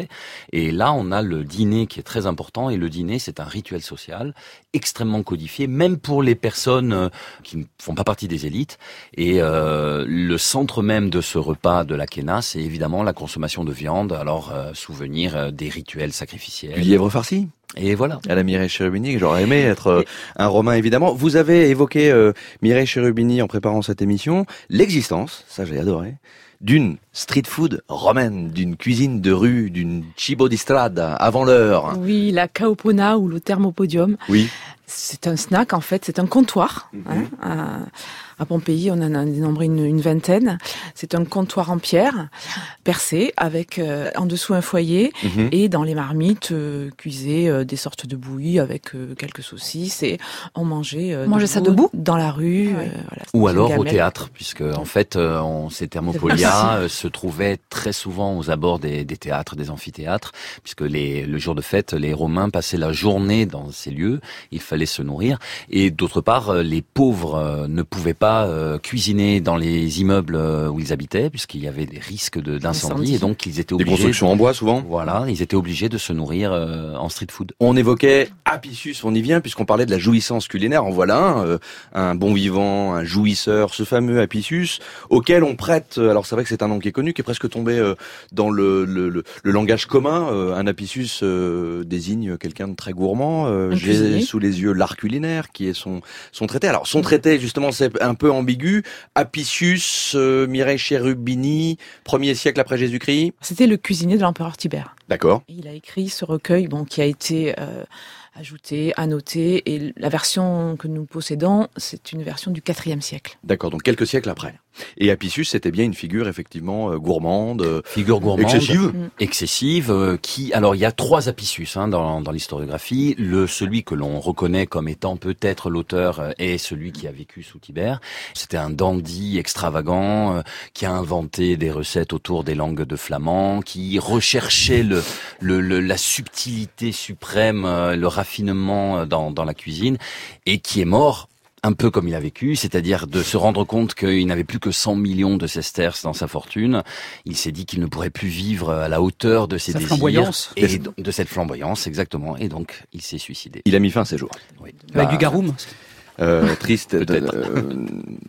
Et là, on a le dîner qui est très important. Et le dîner, c'est un rituel social extrêmement codifié, même pour les personnes euh, qui ne font pas partie des élites. Et euh, le centre même de ce repas de la Kena, c'est évidemment la consommation de viande. Alors, euh, souvenir euh, des rituels sacrificiels. Du lièvre farci? Et voilà. À la Mireille Cherubini, j'aurais aimé être euh, un Romain évidemment. Vous avez évoqué euh, Mireille Cherubini en préparant cette émission, l'existence, ça j'ai adoré, d'une street food romaine, d'une cuisine de rue, d'une cibo di strada avant l'heure. Oui, la caopona ou le thermopodium. Oui. C'est un snack en fait, c'est un comptoir. Mhm. hein, euh, À Pompéi, on en a dénombré une, une vingtaine. C'est un comptoir en pierre, percé, avec euh, en dessous un foyer, Mhm. et dans les marmites euh, cuisaient euh, des sortes de bouillies avec euh, quelques saucisses, et on mangeait, euh, Mangeait ça debout? dans la rue. euh, voilà. Ou alors au théâtre, puisque en fait, euh, on, ces thermopolia se trouvaient très souvent aux abords des, des théâtres, des amphithéâtres, puisque les, le jour de fête, les Romains passaient la journée dans ces lieux. Il fallait se nourrir, et d'autre part, les pauvres euh, ne pouvaient pas euh, cuisiner dans les immeubles euh, où ils habitaient, puisqu'il y avait des risques de- d'incendie, Incendie. et donc ils étaient Des obligés. constructions en bois souvent. Voilà, ils étaient obligés de se nourrir euh, en street food. On évoquait Apicius, on y vient puisqu'on parlait de la jouissance culinaire. En voilà un, euh, un bon vivant, un jouisseur, ce fameux Apicius, auquel on prête. euh, Alors c'est vrai que c'est un nom qui est connu, qui est presque tombé euh, dans le, le, le- le langage commun. Euh, Un Apicius euh, désigne quelqu'un de très gourmand. Euh, J'ai sous les yeux l'art culinaire, qui est son son traité. Alors son traité, justement, c'est un peu ambigu. Apicius, euh, Mireille Cherubini, premier siècle après Jésus-Christ. C'était le cuisinier de l'empereur Tibère. D'accord. Il a écrit ce recueil, bon, qui a été euh, ajouté, annoté, et la version que nous possédons, c'est une version du IVe siècle. D'accord, donc quelques siècles après. Et Apicius, c'était bien une figure effectivement euh, gourmande, euh, Figure gourmande, excessive. Mm. excessive, euh, qui alors il y a trois Apicius hein, dans, dans l'historiographie. Le celui que l'on reconnaît comme étant peut-être l'auteur euh, est celui qui a vécu sous Tibère. C'était un dandy extravagant euh, qui a inventé des recettes autour des langues de flamand, qui recherchait le, le, le- la subtilité suprême, euh, le raffinement euh, dans, dans la cuisine, et qui est mort un peu comme il a vécu, c'est-à-dire de se rendre compte qu'il n'avait plus que 100 millions de sesterces dans sa fortune. Il s'est dit qu'il ne pourrait plus vivre à la hauteur de ses désirs. flamboyance. Et de cette flamboyance, exactement. Et donc, il s'est suicidé. Il a mis fin à ses jours. Oui. Avec Bah, du garum. Euh, triste, euh,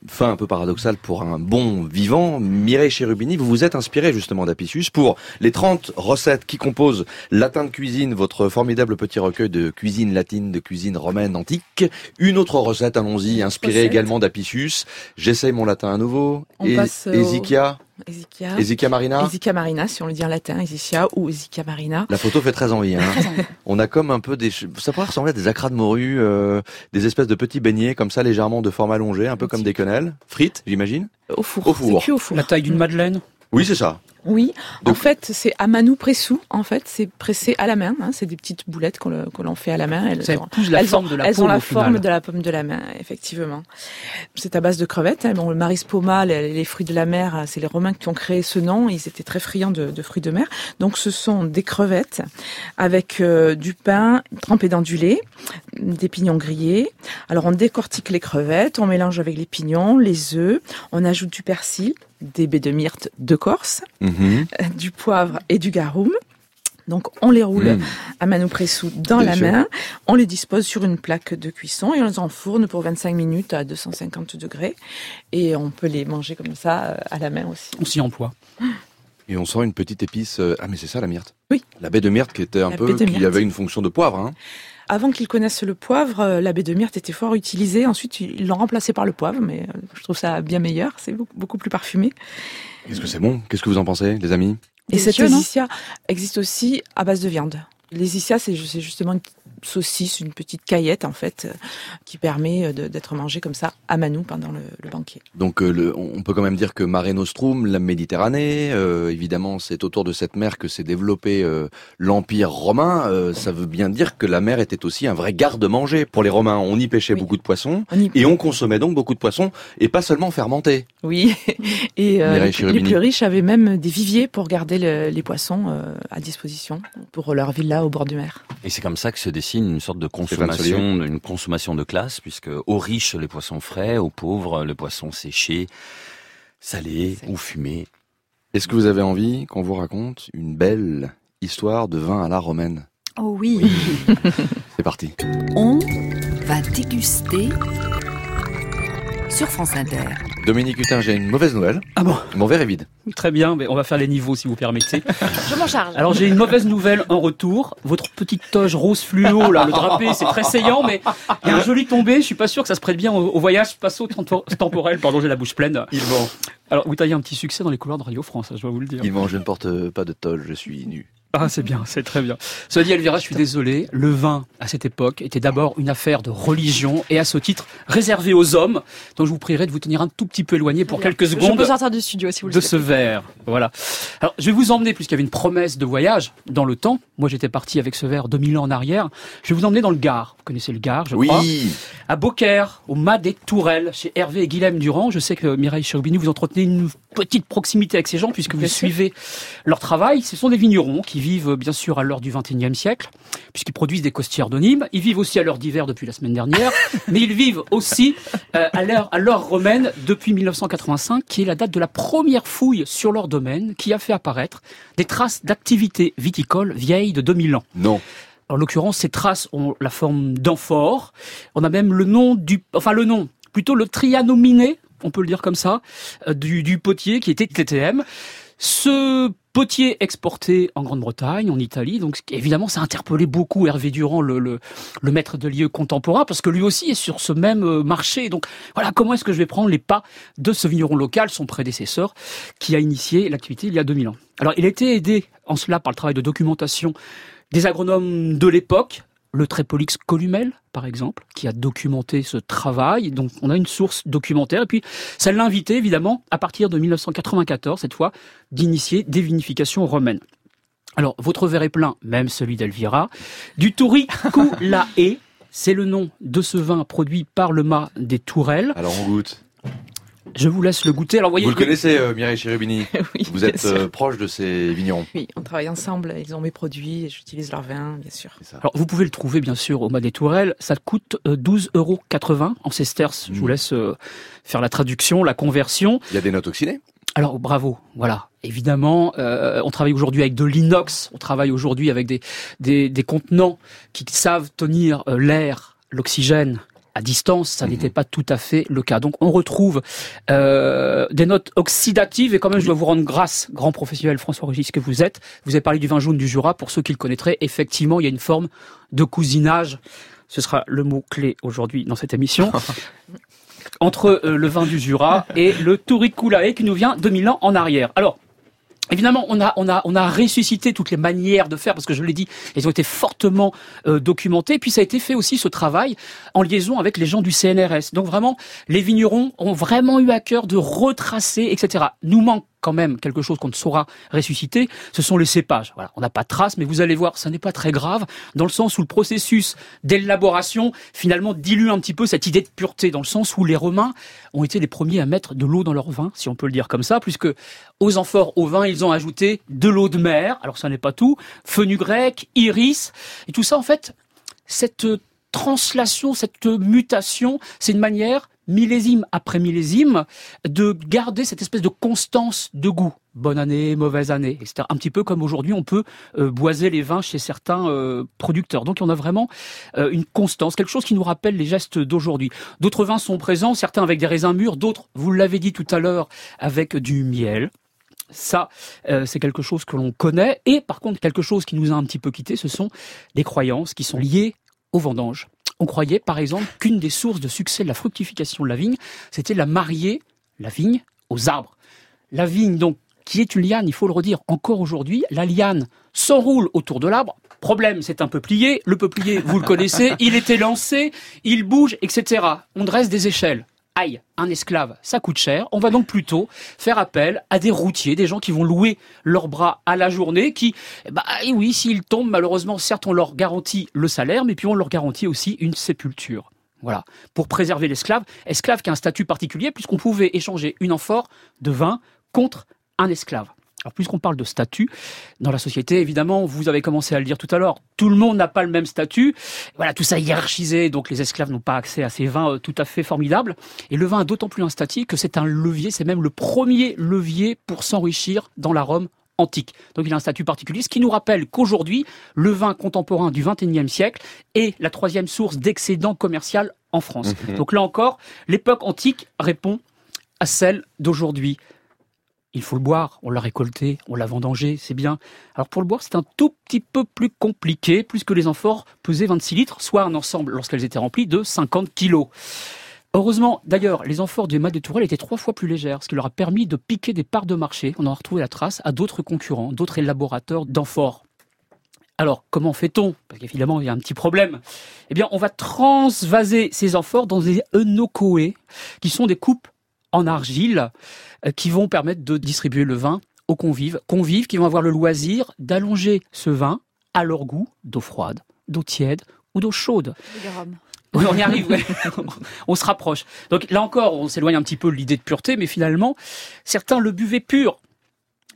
fin un peu paradoxale pour un bon vivant. Mireille Cherubini, vous vous êtes inspiré justement d'Apicius pour les 30 recettes qui composent Latin de cuisine, votre formidable petit recueil de cuisine latine, de cuisine romaine antique. Une autre recette, allons-y, inspirée Recette. également d'Apicius. J'essaye mon latin à nouveau. On Et- passe au- Ezikia, Marina. Ezikia marina, si on le dit en latin, Ezikia ou Ezikia marina. La photo fait très envie. Hein. On a comme un peu des, ça pourrait ressembler à des acras de morue, euh, des espèces de petits beignets comme ça, légèrement de forme allongée, un peu comme des quenelles, frites, j'imagine. Au four. Au four. Au four. La taille d'une madeleine. Oui, c'est ça. Oui, en fait, c'est à Manou Pressou. En fait, c'est pressé à la main. hein. C'est des petites boulettes qu'on l'on fait à la main. Elles, Ça ont- la elles forme ont, de la elles ont paume, la forme de la pomme de la main, effectivement. C'est à base de crevettes. hein. Bon, le marispoma, les, les fruits de la mer, euh, c'est les Romains qui ont créé ce nom. Ils étaient très friands de, de fruits de mer. Donc, ce sont des crevettes avec euh, du pain trempé dans du lait, des pignons grillés. Alors, on décortique les crevettes, on mélange avec les pignons, les œufs, on ajoute du persil, des baies de myrte de Corse, Mhm. Euh, du poivre et du garum. Donc on les roule Mm. à manopressou dans Bien la sûr. main, on les dispose sur une plaque de cuisson et on les enfourne pour 25 minutes à 250 degrés et on peut les manger comme ça euh, à la main aussi. On s'y emploie. Et on sent une petite épice. euh, Ah, mais c'est ça la myrte. Oui. La baie de myrte qui était un La peu, qui avait une fonction de poivre. Hein. Avant qu'ils connaissent le poivre, euh, la baie de myrte était fort utilisée. Ensuite, ils l'ont remplacé par le poivre, mais euh, je trouve ça bien meilleur. C'est beaucoup, plus parfumé. Qu'est-ce que c'est bon? Qu'est-ce que vous en pensez, les amis? Et cette Ezicia existe aussi à base de viande. Ju- c'est justement une saucisse, une petite caillette, en fait, euh, qui permet euh, d'être mangée comme ça à Manou pendant le, le banquet. Donc euh, le, on peut quand même dire que Mare Nostrum, la Méditerranée, euh, évidemment c'est autour de cette mer que s'est développé euh, l'Empire romain. Euh, ça veut bien dire que la mer était aussi un vrai garde-manger pour les Romains. On y pêchait beaucoup de poissons On y- et on consommait donc beaucoup de poissons et pas seulement fermentés. Oui, et euh, les, plus- les plus riches avaient même des viviers pour garder le- les poissons euh, à disposition pour leur villa au bord du mer. Et c'est comme ça que se une sorte de consommation, une consommation de classe, puisque aux riches les poissons frais, aux pauvres le poisson séché, salé ou fumé. Est-ce que vous avez envie qu'on vous raconte une belle histoire de vin à la romaine? Oh oui. C'est parti. On va déguster sur France Inter. Dominique Hutin, j'ai une mauvaise nouvelle. Ah bon Mon verre est vide. Très bien, mais on va faire les niveaux si vous permettez. Je m'en charge. Alors j'ai une mauvaise nouvelle en retour. Votre petite toge rose fluo, là, le drapé, c'est très saillant, mais il y a un joli tombé. Je suis pas sûr que ça se prête bien au, au voyage spatio-temporel. Pardon, j'ai la bouche pleine. Il vend. Alors, vous taillez un petit succès dans les couleurs de Radio France, je dois vous le dire. Vend, je ne porte pas de toge, je suis nu. Ah, c'est bien, c'est très bien. Cela dit, Elvira, je suis désolé, le vin, à cette époque, était d'abord une affaire de religion et à ce titre réservé aux hommes. Donc je vous prierai de vous tenir un tout petit peu éloigné pour quelques Je secondes peux sortir du studio si vous le de souhaitez. ce verre. Voilà. Alors, je vais vous emmener, puisqu'il y avait une promesse de voyage dans le temps. Moi, j'étais parti avec ce verre 2000 ans en arrière. Je vais vous emmener dans le Gard. Vous connaissez le Gard, je Oui. crois. À Beaucaire, au Mas des Tourelles, chez Hervé et Guilhem Durand. Je sais que Mireille Cherubini, vous entretenez une petite proximité avec ces gens, puisque vous Bien sûr. suivez leur travail. Ce sont des vignerons qui vivent, bien sûr, à l'heure du XXIe siècle, puisqu'ils produisent des costières de Nîmes. Ils vivent aussi à l'heure d'hiver depuis la semaine dernière, mais ils vivent aussi euh, à l'heure à l'heure romaine depuis 1985, qui est la date de la première fouille sur leur domaine, qui a fait apparaître des traces d'activité viticole vieilles de 2000 ans. Non. En l'occurrence, ces traces ont la forme d'amphore. On a même le nom du, enfin le nom, plutôt le trianominé, on peut le dire comme ça, euh, du, du potier qui était TTM. Ce potier exporté en Grande-Bretagne, en Italie, donc évidemment ça a interpellé beaucoup Hervé Durand, le, le, le maître de lieu contemporain, parce que lui aussi est sur ce même euh, marché. Donc voilà, comment est-ce que je vais prendre les pas de ce vigneron local, son prédécesseur, qui a initié l'activité il y a 2000 ans? Alors il a été aidé en cela par le travail de documentation des agronomes de l'époque, le Trépolix Columel, par exemple, qui a documenté ce travail. Donc, on a une source documentaire. Et puis, ça l'a invité, évidemment, à partir de 1994, cette fois, d'initier des vinifications romaines. Alors, votre verre est plein, même celui d'Elvira. Du Touriculae, c'est le nom de ce vin produit par le mât des Tourelles. Alors on goûte. Je vous laisse le goûter. Alors, voyez, Vous le connaissez, euh, Mireille Cherubini Vous bien êtes euh, proche de ces vignerons. Oui, on travaille ensemble, ils ont mes produits, et j'utilise leur vin, bien sûr. Alors, vous pouvez le trouver, bien sûr, au Mas des Tourelles. Ça coûte euh, 12,80 euros en sesterces. Je vous laisse euh, faire la traduction, la conversion. Il y a des notes oxydées Alors, bravo. Voilà. Évidemment, euh, on travaille aujourd'hui avec de l'inox. On travaille aujourd'hui avec des, des, des contenants qui savent tenir euh, l'air, l'oxygène à distance, ça n'était pas tout à fait le cas. Donc on retrouve euh, des notes oxydatives et quand même je dois vous rendre grâce, grand professionnel François Régis que vous êtes. Vous avez parlé du vin jaune du Jura, pour ceux qui le connaîtraient, effectivement il y a une forme de cousinage, ce sera le mot clé aujourd'hui dans cette émission, entre euh, le vin du Jura et le Touriculae qui nous vient 2000 ans en arrière. Alors, Évidemment, on a, ressuscité toutes les manières de faire parce que je l'ai dit, elles ont été fortement euh, documentées. Puis ça a été fait aussi ce travail en liaison avec les gens du CNRS. Donc vraiment, les vignerons ont vraiment eu à cœur de retracer, etc. Nous manque quand même quelque chose qu'on ne saura ressusciter, ce sont les cépages. Voilà, on n'a pas de traces, mais vous allez voir, ça n'est pas très grave, dans le sens où le processus d'élaboration finalement dilue un petit peu cette idée de pureté, dans le sens où les Romains ont été les premiers à mettre de l'eau dans leur vin, si on peut le dire comme ça, puisque aux amphores au vin, ils ont ajouté de l'eau de mer, alors ça n'est pas tout, fenugrec, iris, et tout ça en fait, cette translation, cette mutation, c'est une manière millésime après millésime, de garder cette espèce de constance de goût. Bonne année, mauvaise année, etc. Un petit peu comme aujourd'hui on peut euh, boiser les vins chez certains euh, producteurs. Donc on a vraiment euh, une constance, quelque chose qui nous rappelle les gestes d'aujourd'hui. D'autres vins sont présents, certains avec des raisins mûrs, d'autres, vous l'avez dit tout à l'heure, avec du miel. Ça, c'est quelque chose que l'on connaît. Et par contre, quelque chose qui nous a un petit peu quitté, ce sont des croyances qui sont liées aux vendanges. On croyait, par exemple, qu'une des sources de succès de la fructification de la vigne, c'était la marier la vigne aux arbres. La vigne, donc, qui est une liane, il faut le redire, encore aujourd'hui, la liane s'enroule autour de l'arbre. Problème, c'est un peuplier. Le peuplier, vous le connaissez, il était lancé, il bouge, etc. On dresse des échelles. Un esclave, ça coûte cher. On va donc plutôt faire appel à des routiers, des gens qui vont louer leurs bras à la journée, qui, bah eh oui, s'ils tombent, malheureusement, certes, on leur garantit le salaire, mais puis on leur garantit aussi une sépulture. Voilà, pour préserver l'esclave, esclave qui a un statut particulier, puisqu'on pouvait échanger une amphore de vin contre un esclave. Alors, puisqu'on parle de statut dans la société, évidemment, vous avez commencé à le dire tout à l'heure, tout le monde n'a pas le même statut. Voilà, tout ça est hiérarchisé, donc les esclaves n'ont pas accès à ces vins euh, tout à fait formidables. Et le vin a d'autant plus un statut que c'est un levier, c'est même le premier levier pour s'enrichir dans la Rome antique. Donc il a un statut particulier, ce qui nous rappelle qu'aujourd'hui, le vin contemporain du XXIe siècle est la troisième source d'excédent commercial en France. Mhm. Donc là encore, l'époque antique répond à celle d'aujourd'hui. Il faut le boire, on l'a récolté, on l'a vendangé, c'est bien. Alors pour le boire, c'est un tout petit peu plus compliqué, puisque les amphores pesaient 26 litres, soit un ensemble, lorsqu'elles étaient remplies, de 50 kilos. Heureusement, d'ailleurs, les amphores du Mas de Tourelle étaient trois fois plus légères, ce qui leur a permis de piquer des parts de marché. On en a retrouvé la trace à d'autres concurrents, d'autres élaborateurs d'amphores Alors, comment fait-on? Parce qu'évidemment, il y a un petit problème. Eh bien, on va transvaser ces amphores dans des enokoé, qui sont des coupes en argile, euh, qui vont permettre de distribuer le vin aux convives. Convives qui vont avoir le loisir d'allonger ce vin à leur goût d'eau froide, d'eau tiède ou d'eau chaude. Oui, on y arrive, ouais. on se rapproche. Donc là encore, on s'éloigne un petit peu de l'idée de pureté, mais finalement, certains le buvaient pur.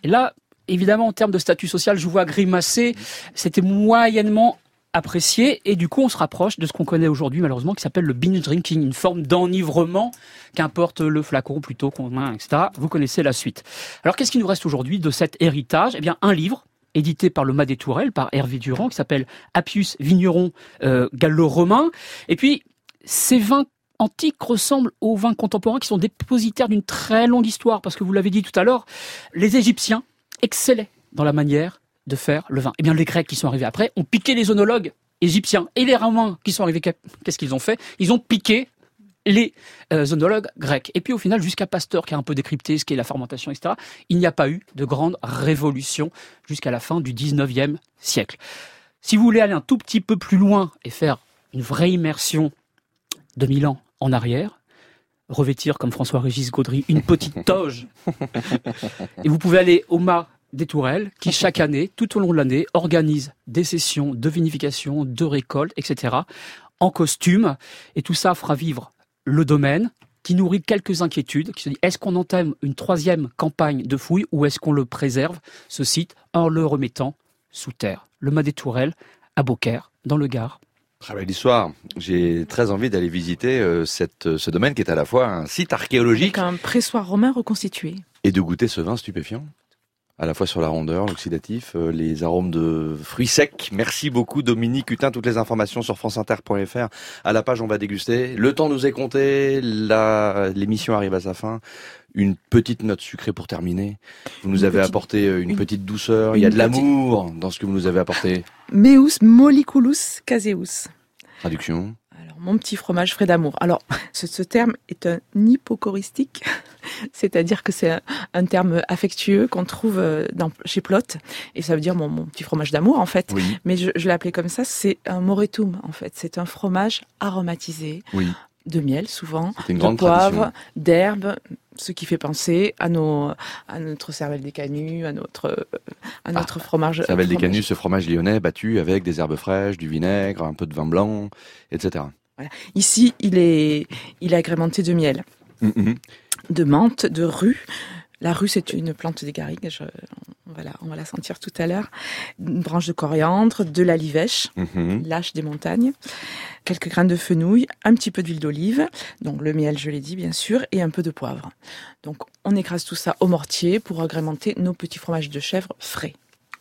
Et là, évidemment, en termes de statut social, je vous vois grimacer, c'était moyennement apprécié et du coup on se rapproche de ce qu'on connaît aujourd'hui malheureusement qui s'appelle le binge drinking, une forme d'enivrement qu'importe le flacon plutôt qu'on etc. Vous connaissez la suite. Alors qu'est-ce qui nous reste aujourd'hui de cet héritage? Eh bien un livre édité par le Mas des Tourelles, par Hervé Durand, qui s'appelle Appius Vigneron euh, gallo-romain. Et puis, ces vins antiques ressemblent aux vins contemporains qui sont dépositaires d'une très longue histoire, parce que vous l'avez dit tout à l'heure, les Égyptiens excellaient dans la manière de faire le vin. Eh bien, les Grecs qui sont arrivés après ont piqué les onologues égyptiens et les Romains qui sont arrivés, qu'est-ce qu'ils ont fait? Ils ont piqué les euh, grecs. Et puis au final, jusqu'à Pasteur qui a un peu décrypté ce qu'est la fermentation, etc., il n'y a pas eu de grande révolution jusqu'à la fin du 19e siècle. Si vous voulez aller un tout petit peu plus loin et faire une vraie immersion de mille ans en arrière, revêtir comme François-Régis Gaudry une petite toge, et vous pouvez aller au mât des Tourelles, qui chaque année, tout au long de l'année, organise des sessions de vinification, de récolte, etc., en costume, et tout ça fera vivre le domaine, qui nourrit quelques inquiétudes, qui se dit est-ce qu'on entame une troisième campagne de fouilles ou est-ce qu'on le préserve, ce site, en le remettant sous terre? Le Mas des Tourelles, à Beaucaire, dans le Gard. Très belle histoire. J'ai très envie d'aller visiter euh, cette, ce domaine qui est à la fois un site archéologique. Avec un pressoir romain reconstitué. Et de goûter ce vin stupéfiant à la fois sur la rondeur, l'oxydatif, euh, les arômes de fruits secs. Merci beaucoup Dominique Hutin, toutes les informations sur franceinter.fr. À la page on va déguster. Le temps nous est compté, l'émission arrive à sa fin. Une petite note sucrée pour terminer. Vous nous avez apporté euh, une, petite douceur, il y a de l'amour dans ce que vous nous avez apporté. Meus molliculus caseus. Traduction mon petit fromage frais d'amour. Alors, ce, terme est un hypocoristique, c'est-à-dire que c'est un, terme affectueux qu'on trouve euh, dans, chez Plot, et ça veut dire mon, petit fromage d'amour en fait. Mais je, l'ai appelé comme ça, c'est un moretum en fait. C'est un fromage aromatisé. De miel souvent, de poivre, d'herbe, ce qui fait penser à nos à notre cervelle des canuts, à notre à notre ah, fromage. Cervelle des canuts, ce fromage lyonnais battu avec des herbes fraîches, du vinaigre, un peu de vin blanc, etc. Ici, il est, il est agrémenté de miel, mm-hmm. De menthe, de rue. La rue, c'est une plante des garrigues. on, va la, on va la sentir tout à l'heure. Une branche de coriandre, de la livèche, mm-hmm. lâche des montagnes, quelques graines de fenouil, un petit peu d'huile d'olive, donc le miel, je l'ai dit bien sûr, et un peu de poivre. Donc, on écrase tout ça au mortier pour agrémenter nos petits fromages de chèvre frais.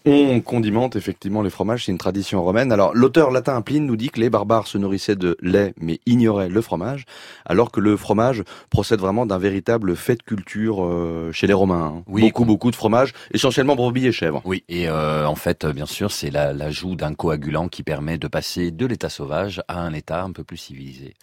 On condimente effectivement les fromages, c'est une tradition romaine. Alors l'auteur latin Pline nous dit que les barbares se nourrissaient de lait mais ignoraient le fromage, alors que le fromage procède vraiment d'un véritable fait de culture euh, chez les Romains. Hein. Oui, beaucoup beaucoup de fromage, essentiellement brebis et chèvres. Oui, et euh, en fait bien sûr c'est l'ajout d'un coagulant qui permet de passer de l'état sauvage à un état un peu plus civilisé.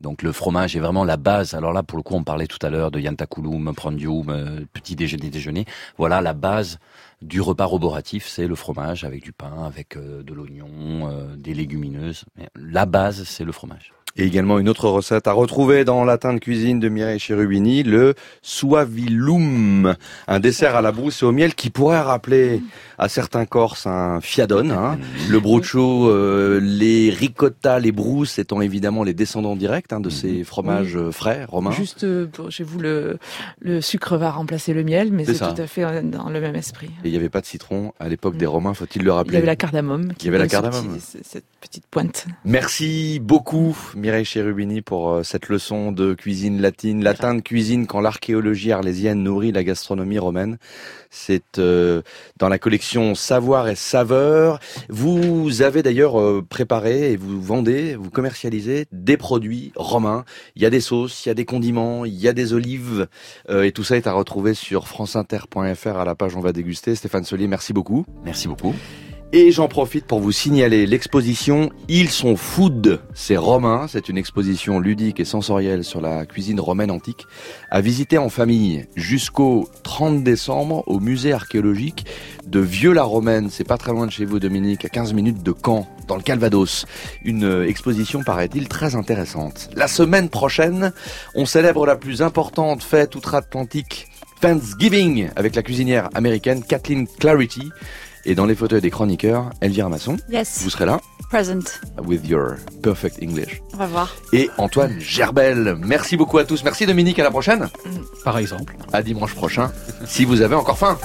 Donc le fromage est vraiment la base. Alors là, pour le coup, on parlait tout à l'heure de yantakulum, prandium, euh, petit déjeuner, déjeuner. Voilà la base du repas roboratif, c'est le fromage avec du pain, avec euh, de l'oignon, euh, des légumineuses. La base, c'est le fromage. Et également une autre recette à retrouver dans la de cuisine de Mireille Cherubini, le suavilum, un dessert à la brousse et au miel qui pourrait rappeler à certains Corses un fiadone. Hein. Mm. Le bruccio, euh, les ricotta, les brousses étant évidemment les descendants directs hein, de ces mm-hmm. fromages euh, frais romains. Juste euh, chez vous, le, le sucre va remplacer le miel, mais c'est tout à fait dans le même esprit. Et il n'y avait pas de citron à l'époque des mm. Romains, faut-il le rappeler Il y avait la cardamome. Il y avait la cardamome. Cette petite pointe. Merci beaucoup Mireille Cherubini pour cette leçon de cuisine latine, latin de cuisine quand l'archéologie arlésienne nourrit la gastronomie romaine. C'est euh, dans la collection Savoir et Saveur. Vous avez d'ailleurs euh, préparé et vous vendez, vous commercialisez des produits romains. Il y a des sauces, il y a des condiments, il y a des olives. Euh, et tout ça est à retrouver sur franceinter.fr à la page On va déguster. Stéphane Solier, merci beaucoup. Merci beaucoup. Et j'en profite pour vous signaler l'exposition Ils sont food, c'est romain. C'est une exposition ludique et sensorielle sur la cuisine romaine antique à visiter en famille jusqu'au 30 décembre au musée archéologique de Vieux-la-Romaine. C'est pas très loin de chez vous, Dominique, à 15 minutes de Caen, dans le Calvados. Une euh, exposition, paraît-il, très intéressante. La semaine prochaine, on célèbre la plus importante fête outre-Atlantique Thanksgiving avec la cuisinière américaine Kathleen Clarity. Et dans les fauteuils des chroniqueurs, Elvira Masson. Yes. Vous serez là Present. With your perfect English. On va voir. Et Antoine Gerbel. Merci beaucoup à tous. Merci Dominique, à la prochaine. Par exemple. À dimanche prochain, si vous avez encore faim.